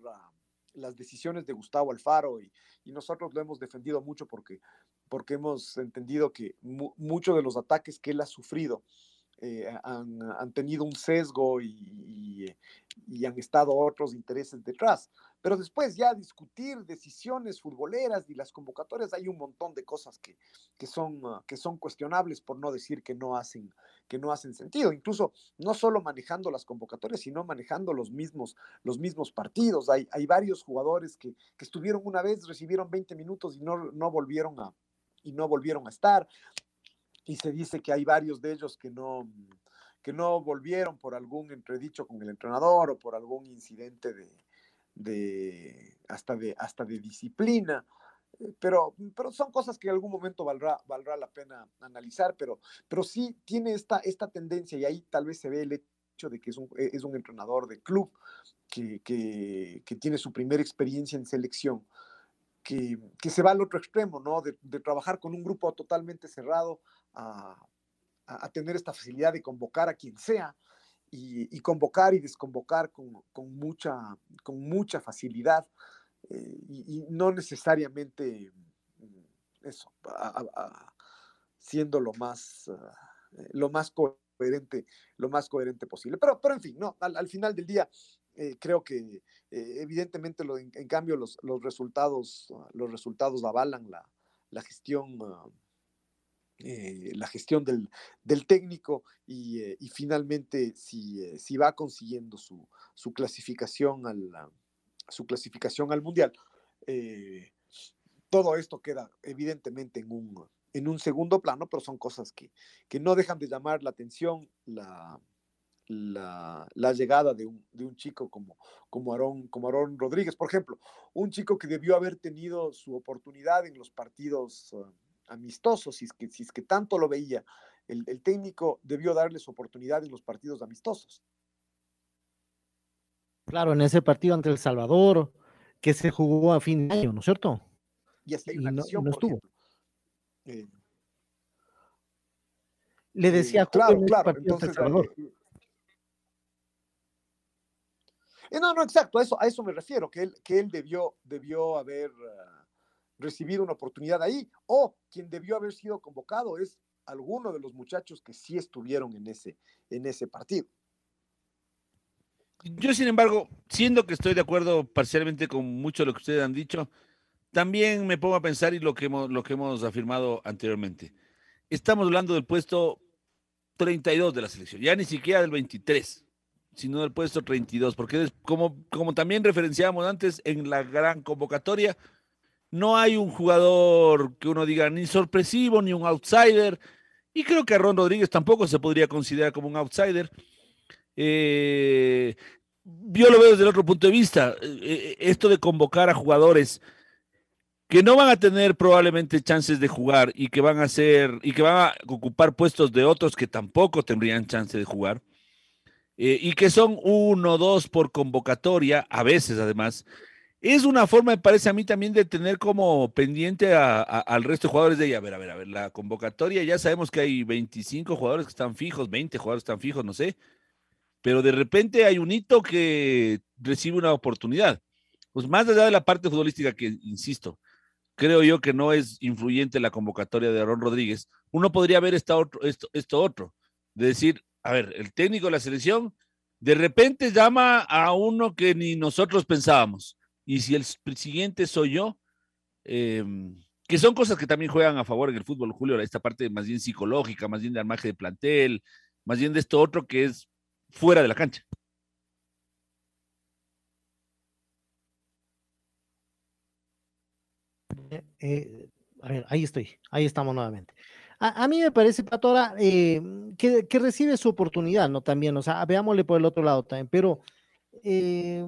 las decisiones de Gustavo Alfaro y, nosotros lo hemos defendido mucho porque, porque hemos entendido que muchos de los ataques que él ha sufrido eh, han, tenido un sesgo y, y, han estado otros intereses detrás. Pero después ya discutir decisiones futboleras y las convocatorias, hay un montón de cosas que, que, son, ah, que son cuestionables, por no decir que no, hacen, que no hacen sentido. Incluso no solo manejando las convocatorias, sino manejando los mismos, los mismos partidos. Hay, hay varios jugadores que, que estuvieron una vez, recibieron 20 minutos y no, no, volvieron a, y no volvieron a estar. Y se dice que hay varios de ellos que no, que no volvieron por algún entredicho con el entrenador o por algún incidente de, de, hasta, de, hasta de disciplina. Eh, pero, pero son cosas que en algún momento valdrá, valdrá la pena analizar, pero, pero sí tiene esta, esta tendencia y ahí tal vez se ve el hecho de que es un, e, es un entrenador de club que, que, que tiene su primera experiencia en selección, que, que, se va al otro extremo, ¿no? De, de trabajar con un grupo totalmente cerrado a, tener esta facilidad de convocar a quien sea, y, convocar y desconvocar con, mucha, con mucha facilidad eh, y, no necesariamente mm, eso, siendo lo más, eh, lo más coherente, lo más coherente posible. Pero, pero en fin, no, al, final del día eh, creo que evidentemente en, cambio los, los, resultados, los resultados avalan la, la gestión ah, eh, la gestión del, técnico y, eh, finalmente si, eh, si, va consiguiendo su, clasificación al, su clasificación al mundial. todo esto queda evidentemente en un, en un segundo plano, pero son cosas que, que no dejan de llamar la atención, la, la, llegada de un, de un, chico como, como, como Aarón Rodríguez, por ejemplo, un chico que debió haber tenido su oportunidad en los partidos ah, amistosos, si es que, si es que tanto lo veía, el, técnico debió darles oportunidad en los partidos amistosos. Claro, en ese partido ante El Salvador, que se jugó a fin de año, ¿no es cierto? Y así hay una no, estuvo. Eh, Le decía eh, claro, claro, entonces, eh, no, no, exacto, a eso, a eso me refiero, que él, que él debió, debió haber ah, recibido una oportunidad ahí, o quien debió haber sido convocado es alguno de los muchachos que sí estuvieron en ese, en ese partido. Yo, sin embargo, siendo que estoy de acuerdo parcialmente con mucho de lo que ustedes han dicho, también me pongo a pensar y lo que hemos, lo que hemos afirmado anteriormente. Estamos hablando del puesto 32 de la selección, ya ni siquiera del 23, sino del puesto 32, porque como, como también referenciamos antes en la gran convocatoria, no hay un jugador que uno diga ni sorpresivo ni un outsider. Y creo que Ron Rodríguez tampoco se podría considerar como un outsider. Eh, yo lo veo desde el otro punto de vista. Eh, eh, esto de convocar a jugadores que no van a tener probablemente chances de jugar y que van a ser y que van a ocupar puestos de otros que tampoco tendrían chance de jugar y que son uno o dos por convocatoria, a veces además, es una forma, me parece a mí también, de tener como pendiente al resto de jugadores de ella. A ver, a ver, a ver, la convocatoria, ya sabemos que hay 25 jugadores que están fijos, 20 jugadores que están fijos, no sé, pero de repente hay un hito que recibe una oportunidad. Pues más allá de la parte futbolística, que insisto, creo yo que no es influyente la convocatoria de Aaron Rodríguez, uno podría ver esta otro, esto, esto otro, de decir, a ver, el técnico de la selección de repente llama a uno que ni nosotros pensábamos y si el siguiente soy yo, em, que son cosas que también juegan a favor en el fútbol, Julio, esta parte más bien psicológica, más bien de armaje de plantel, más bien de esto otro que es fuera de la cancha. Eh, eh, a ver, ahí estoy, ahí estamos nuevamente. A, mí me parece, Patora, eh, que, que, recibe su oportunidad, ¿no? También, o sea, veámosle por el otro lado también, pero eh,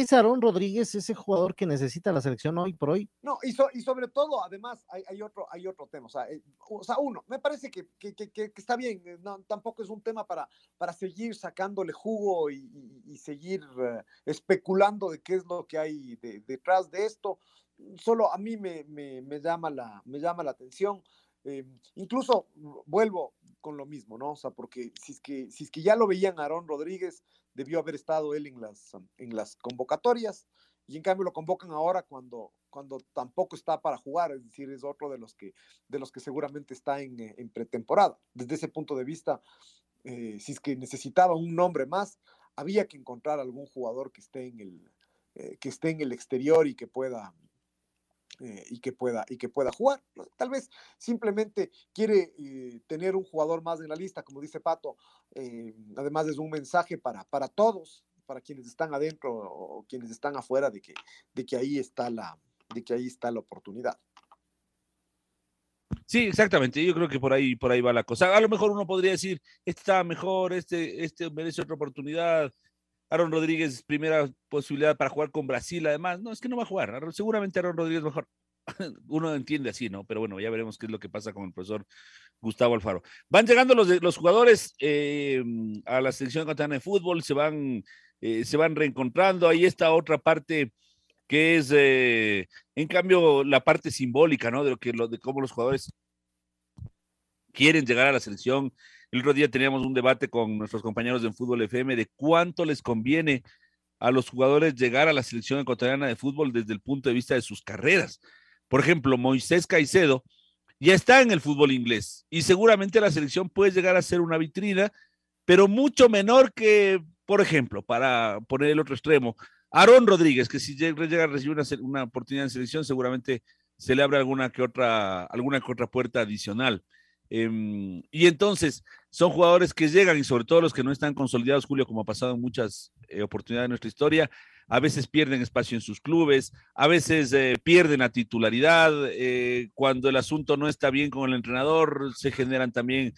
es Aarón Rodríguez ese jugador que necesita la selección hoy por hoy. No, y, y sobre todo, además, hay, otro, hay otro tema. O sea, eh, o sea uno, me parece que, que, que, está bien, eh, tampoco es un tema para, para seguir sacándole jugo y, seguir uh, especulando de qué es lo que hay de, detrás de esto. Solo a mí me, me, me, llama, la, me llama la atención. Eh, incluso vuelvo con lo mismo, ¿no? O sea, porque si es que, si es que ya lo veían Aarón Rodríguez, debió haber estado él en las, en las convocatorias y en cambio lo convocan ahora cuando, cuando tampoco está para jugar, es decir, es otro de los que, de los que seguramente está en, eh, en pretemporada. Desde ese punto de vista, eh, si es que necesitaba un nombre más, había que encontrar algún jugador que esté en el, eh, que esté en el exterior y que pueda, eh, y, que pueda, y que pueda jugar. Tal vez simplemente quiere eh, tener un jugador más en la lista, como dice Pato. Eh, además es un mensaje para, para todos, para quienes están adentro o quienes están afuera, de que, de que ahí está la, de que ahí está la oportunidad. Sí, exactamente. Yo creo que por ahí, por ahí va la cosa. A lo mejor uno podría decir, está mejor, este, este merece otra oportunidad. Aaron Rodríguez, primera posibilidad para jugar con Brasil, además. No, es que no va a jugar. Seguramente Aaron Rodríguez mejor. (laughs) Uno entiende así, ¿no? Pero bueno, ya veremos qué es lo que pasa con el profesor Gustavo Alfaro. Van llegando los, los jugadores eh, a la selección ecuatoriana de fútbol, se van, eh, se van reencontrando. Ahí está otra parte que es, eh, en cambio, la parte simbólica, ¿no? De lo que lo, de cómo los jugadores quieren llegar a la selección, el otro día teníamos un debate con nuestros compañeros de Fútbol FM de cuánto les conviene a los jugadores llegar a la selección ecuatoriana de fútbol desde el punto de vista de sus carreras. Por ejemplo, Moisés Caicedo ya está en el fútbol inglés y seguramente la selección puede llegar a ser una vitrina, pero mucho menor que, por ejemplo, para poner el otro extremo, Aarón Rodríguez, que si llega a recibir una, una oportunidad en selección, seguramente se le abre alguna que otra, alguna que otra puerta adicional. Em, y entonces son jugadores que llegan y sobre todo los que no están consolidados, Julio, como ha pasado en muchas eh, oportunidades de nuestra historia, a veces pierden espacio en sus clubes, a veces eh, pierden a titularidad, eh, cuando el asunto no está bien con el entrenador, se generan también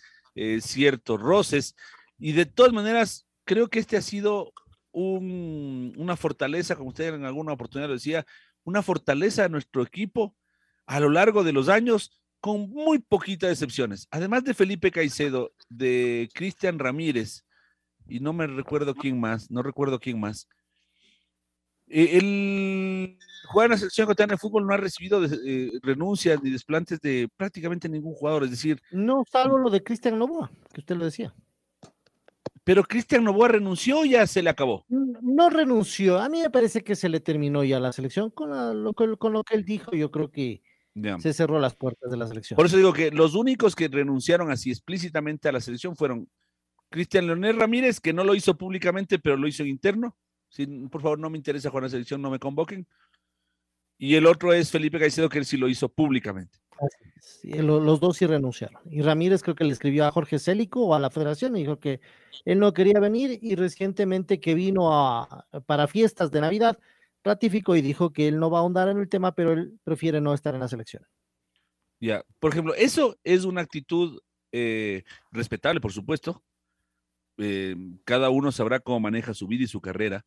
ciertos roces. Y de todas maneras, creo que este ha sido un, una fortaleza, como usted en alguna oportunidad lo decía, una fortaleza de nuestro equipo a lo largo de los años con muy poquitas excepciones. Además de Felipe Caicedo, de Cristian Ramírez, y no me recuerdo quién más, no recuerdo quién más. Eh, el jugar en la selección ecuatoriana de fútbol no ha recibido eh, renuncias ni desplantes de prácticamente ningún jugador, es decir. No, salvo lo de Cristian Novoa, que usted lo decía. Pero Cristian Novoa renunció ya se le acabó. No renunció, a mí me parece que se le terminó ya la selección con, lo, con lo que él dijo, yo creo que se cerró las puertas de la selección. Por eso digo que los únicos que renunciaron así explícitamente a la selección fueron Cristian Leonel Ramírez, que no lo hizo públicamente, pero lo hizo en interno. Si, por favor, no me interesa jugar la selección, no me convoquen. Y el otro es Felipe Caicedo, que él sí lo hizo públicamente. los dos sí renunciaron. Y Ramírez creo que le escribió a Jorge Célico o a la federación y dijo que él no quería venir y recientemente que vino a, para fiestas de Navidad, ratificó y dijo que él no va a ahondar en el tema, pero él prefiere no estar en la selección. Ya, por ejemplo, eso es una actitud eh, respetable, por supuesto. Eh, cada uno sabrá cómo maneja su vida y su carrera,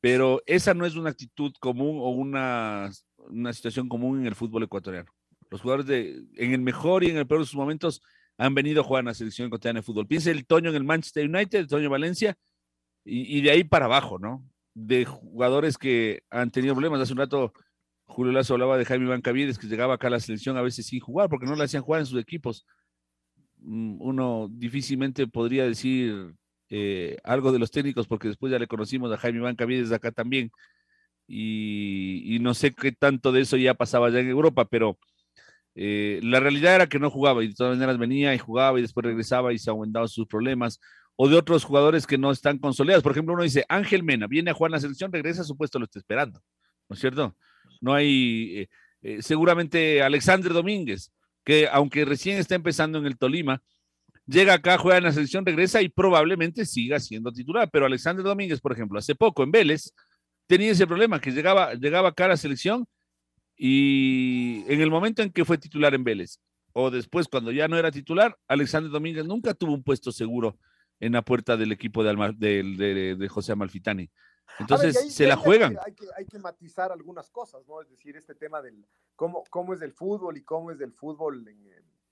pero esa no es una actitud común o una, una situación común en el fútbol ecuatoriano. Los jugadores de, en el mejor y en el peor de sus momentos han venido a jugar en la selección ecuatoriana de fútbol. Piensa el Toño en el Manchester United, el Toño Valencia, y, de ahí para abajo, ¿no? De jugadores que han tenido problemas. Hace un rato Julio Lazo hablaba de Jaime Bancavides, que llegaba acá a la selección a veces sin jugar, porque no le hacían jugar en sus equipos. Mm, uno difícilmente podría decir eh, algo de los técnicos, porque después ya le conocimos a Jaime Bancavides acá también. Y, no sé qué tanto de eso ya pasaba ya en Europa, pero eh, la realidad era que no jugaba y de todas maneras venía y jugaba y después regresaba y se aumentaban sus problemas o de otros jugadores que no están consolidados. Por ejemplo, uno dice, Ángel Mena viene a jugar en la selección, regresa, su puesto lo está esperando. ¿no es cierto? No hay, eh, eh, seguramente Alexander Domínguez, que aunque recién está empezando en el Tolima, llega acá, juega en la selección, regresa y probablemente siga siendo titular. Pero Alexander Domínguez, por ejemplo, hace poco en Vélez, tenía ese problema, que llegaba, llegaba acá a la selección y en el momento en que fue titular en Vélez, o después cuando ya no era titular, Alexander Domínguez nunca tuvo un puesto seguro en la puerta del equipo de, de, José Amalfitani. Entonces se la juegan. Hay que, hay, que, matizar algunas cosas, ¿no? Es decir, este tema del cómo, cómo es el fútbol y cómo es el fútbol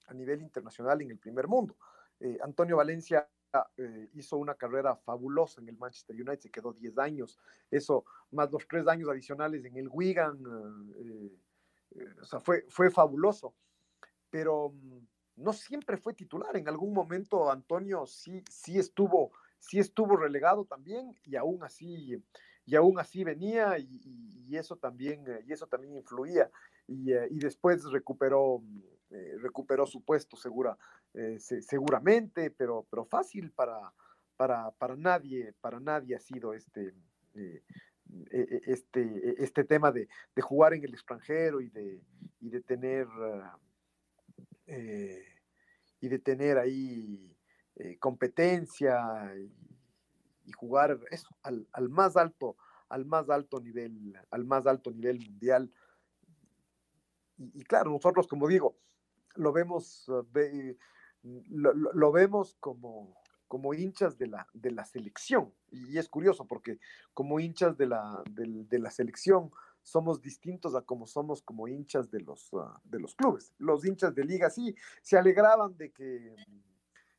a nivel internacional en el primer mundo. Eh, Antonio Valencia eh, hizo una carrera fabulosa en el Manchester United, se quedó 10 años, eso más los 3 años adicionales en el Wigan, eh, o sea, fue, fue fabuloso, pero mm, no siempre fue titular, en algún momento Antonio sí, sí, estuvo, sí estuvo relegado también y aún así, y aún así venía y, eso, también, y eso también influía y, y después recuperó eh, recuperó su puesto segura, eh, seguramente, pero, pero fácil para, para, para, nadie, para nadie ha sido este, eh, e, e, este, e, este tema de, de, jugar en el extranjero y de, y de tener y de tener ahí competencia y, jugar eso, al, al, más alto, al más alto nivel, al más alto nivel mundial. y claro, nosotros, como digo, lo vemos, eh, lo, vemos como, como hinchas de la, de la selección. Y es curioso porque como hinchas de la, de, la selección somos distintos a como somos como hinchas de los, ah, de los clubes. Los hinchas de liga sí se alegraban de que,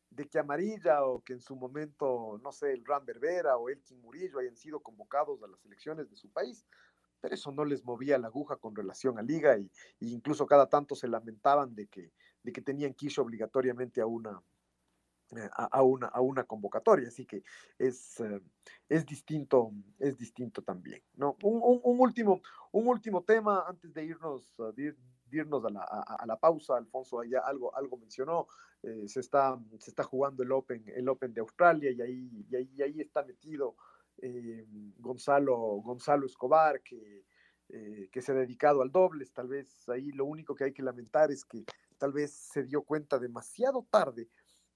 de que Amarilla o que en su momento, no sé, el Ram Berbera o Elkin Murillo hayan sido convocados a las selecciones de su país pero eso no les movía la aguja con relación a liga y, incluso cada tanto se lamentaban de que, de que tenían que ir obligatoriamente a una, a, una, a una convocatoria, así que es, eh, es, distinto, es distinto también. ¿no? Un, último, un último tema antes de irnos, uh, irnos a la, a, la, pausa, Alfonso ya algo, algo mencionó, eh, se, está, se está jugando el Open, el Open de Australia y ahí, y ahí, y ahí está metido eh, Gonzalo, Gonzalo Escobar, que, eh, que se ha dedicado al dobles. Tal vez ahí lo único que hay que lamentar es que tal vez se dio cuenta demasiado tarde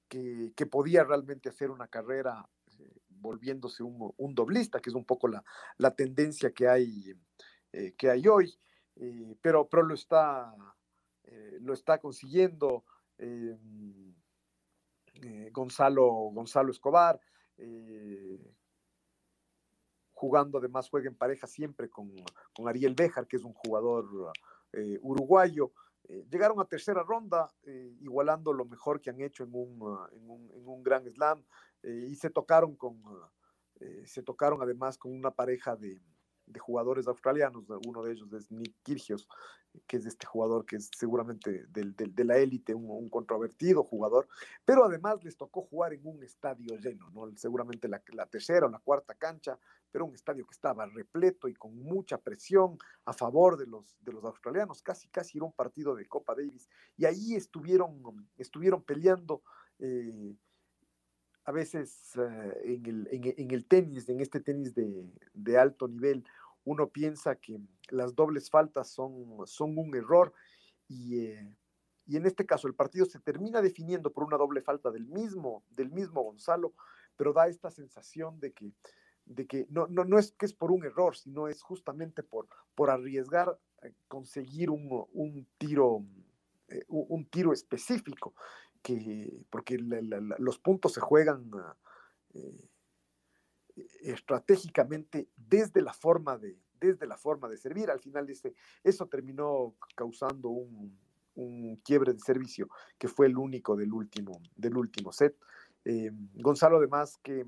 que, podía realmente hacer una carrera eh, volviéndose un, doblista, que es un poco la, tendencia que hay, que hay hoy. pero, pero lo está, lo está consiguiendo Gonzalo, Gonzalo Escobar jugando además juega en pareja siempre con, Ariel Béjar, que es un jugador eh, uruguayo. Eh, llegaron a tercera ronda, eh, igualando lo mejor que han hecho en un, uh, en un, en un Gran Slam, y se tocaron con, uh, se tocaron además con una pareja de, de jugadores australianos, uno de ellos es Nick Kirgios, que es este jugador que es seguramente del, de la élite, un, controvertido jugador, pero además les tocó jugar en un estadio lleno, ¿no? seguramente la, tercera o la cuarta cancha, pero un estadio que estaba repleto y con mucha presión a favor de los, de los australianos, casi casi era un partido de Copa Davis, y ahí estuvieron, estuvieron peleando. Eh, a veces eh, en, el, en, el, tenis, en este tenis de, de, alto nivel, uno piensa que las dobles faltas son, son un error y, eh, y, en este caso el partido se termina definiendo por una doble falta del mismo, del mismo Gonzalo, pero da esta sensación de que, de que no, no, no es que es por un error, sino es justamente por, por arriesgar conseguir un, un tiro, eh, un tiro específico porque los puntos se juegan ah, eh, estratégicamente desde la forma de desde la forma de servir. Al final este, eso terminó causando un, quiebre de servicio que fue el único del último, del último set. Eh, Gonzalo además que,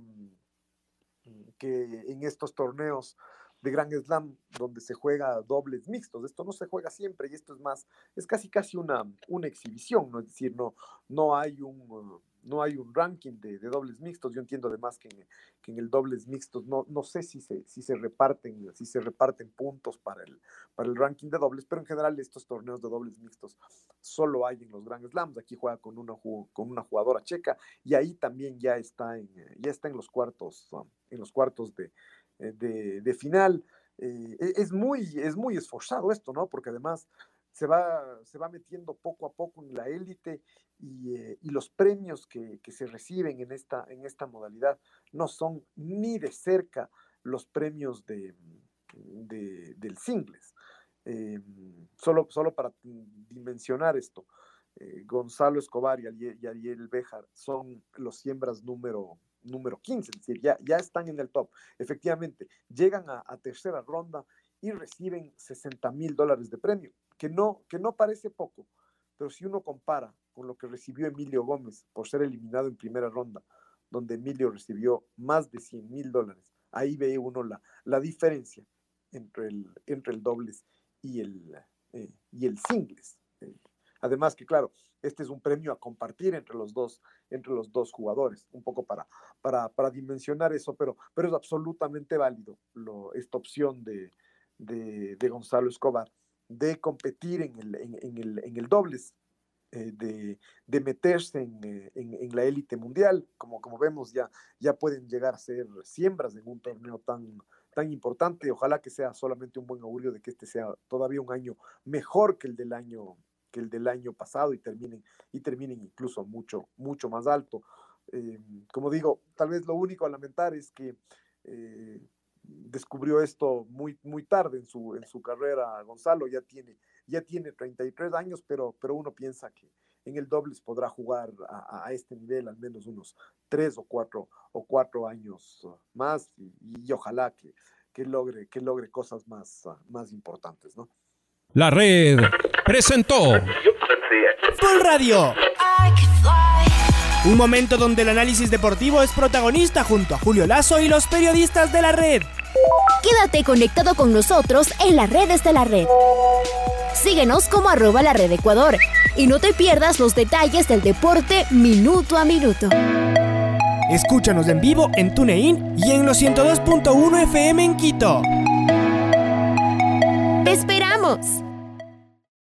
que en estos torneos de Grand Slam donde se juega dobles mixtos. Esto no se juega siempre y esto es más, es casi casi una, una exhibición, ¿no? Es decir, no, no hay un... no hay un ranking de, dobles mixtos. Yo entiendo además que en, que en el dobles mixtos no, no sé si se, si se reparten, si se reparten puntos para el, para el ranking de dobles, pero en general estos torneos de dobles mixtos solo hay en los Grand Slams. Aquí juega con una, con una jugadora checa y ahí también ya está en, ya está en los cuartos, en los cuartos de, eh, de, final. eh, e, es, muy, es muy esforzado esto, ¿no? Porque además se va, se va metiendo poco a poco en la élite y, eh, los premios que, que, se reciben en esta, en esta modalidad no son ni de cerca los premios de, de del singles. Solo, solo para dimensionar esto, eh, Gonzalo Escobar y Ariel, Bejar son los siembras número, número 15, es decir, ya, ya están en el top. Efectivamente, llegan a, tercera ronda y reciben 60 mil dólares de premio, que no, que no parece poco, pero si uno compara con lo que recibió Emilio Gómez por ser eliminado en primera ronda, donde Emilio recibió más de 100 mil dólares, ahí ve uno la, la diferencia entre el, entre el dobles y el, eh, y el singles. Eh, además que, claro, este es un premio a compartir entre los dos, entre los dos jugadores, un poco para, para, para dimensionar eso, pero, pero es absolutamente válido esta opción de, de, Gonzalo Escobar de competir en el, en, el, en el dobles, eh, de, de, meterse en, en, en la élite mundial, como, como vemos ya, ya pueden llegar a ser siembras en un torneo tan, tan importante. Ojalá que sea solamente un buen augurio de que este sea todavía un año mejor que el del año que el del año pasado y terminen y terminen incluso mucho mucho más alto. Eh, como digo, tal vez lo único a lamentar es que eh, descubrió esto muy muy tarde en su en su carrera. Gonzalo ya tiene ya tiene 33 años, pero pero uno piensa que en el dobles podrá jugar a, este nivel al menos unos tres o cuatro o cuatro años más y, ojalá que, que, logre, que logre cosas más, más importantes, ¿no? La red presentó Full Radio. Un momento donde el análisis deportivo es protagonista junto a Julio Lazo y los periodistas de la red. Quédate conectado con nosotros en las redes de la red. Síguenos como arroba la red Ecuador y no te pierdas los detalles del deporte minuto a minuto. Escúchanos en vivo en TuneIn y en los 102.1 FM en Quito. ¡Te esperamos!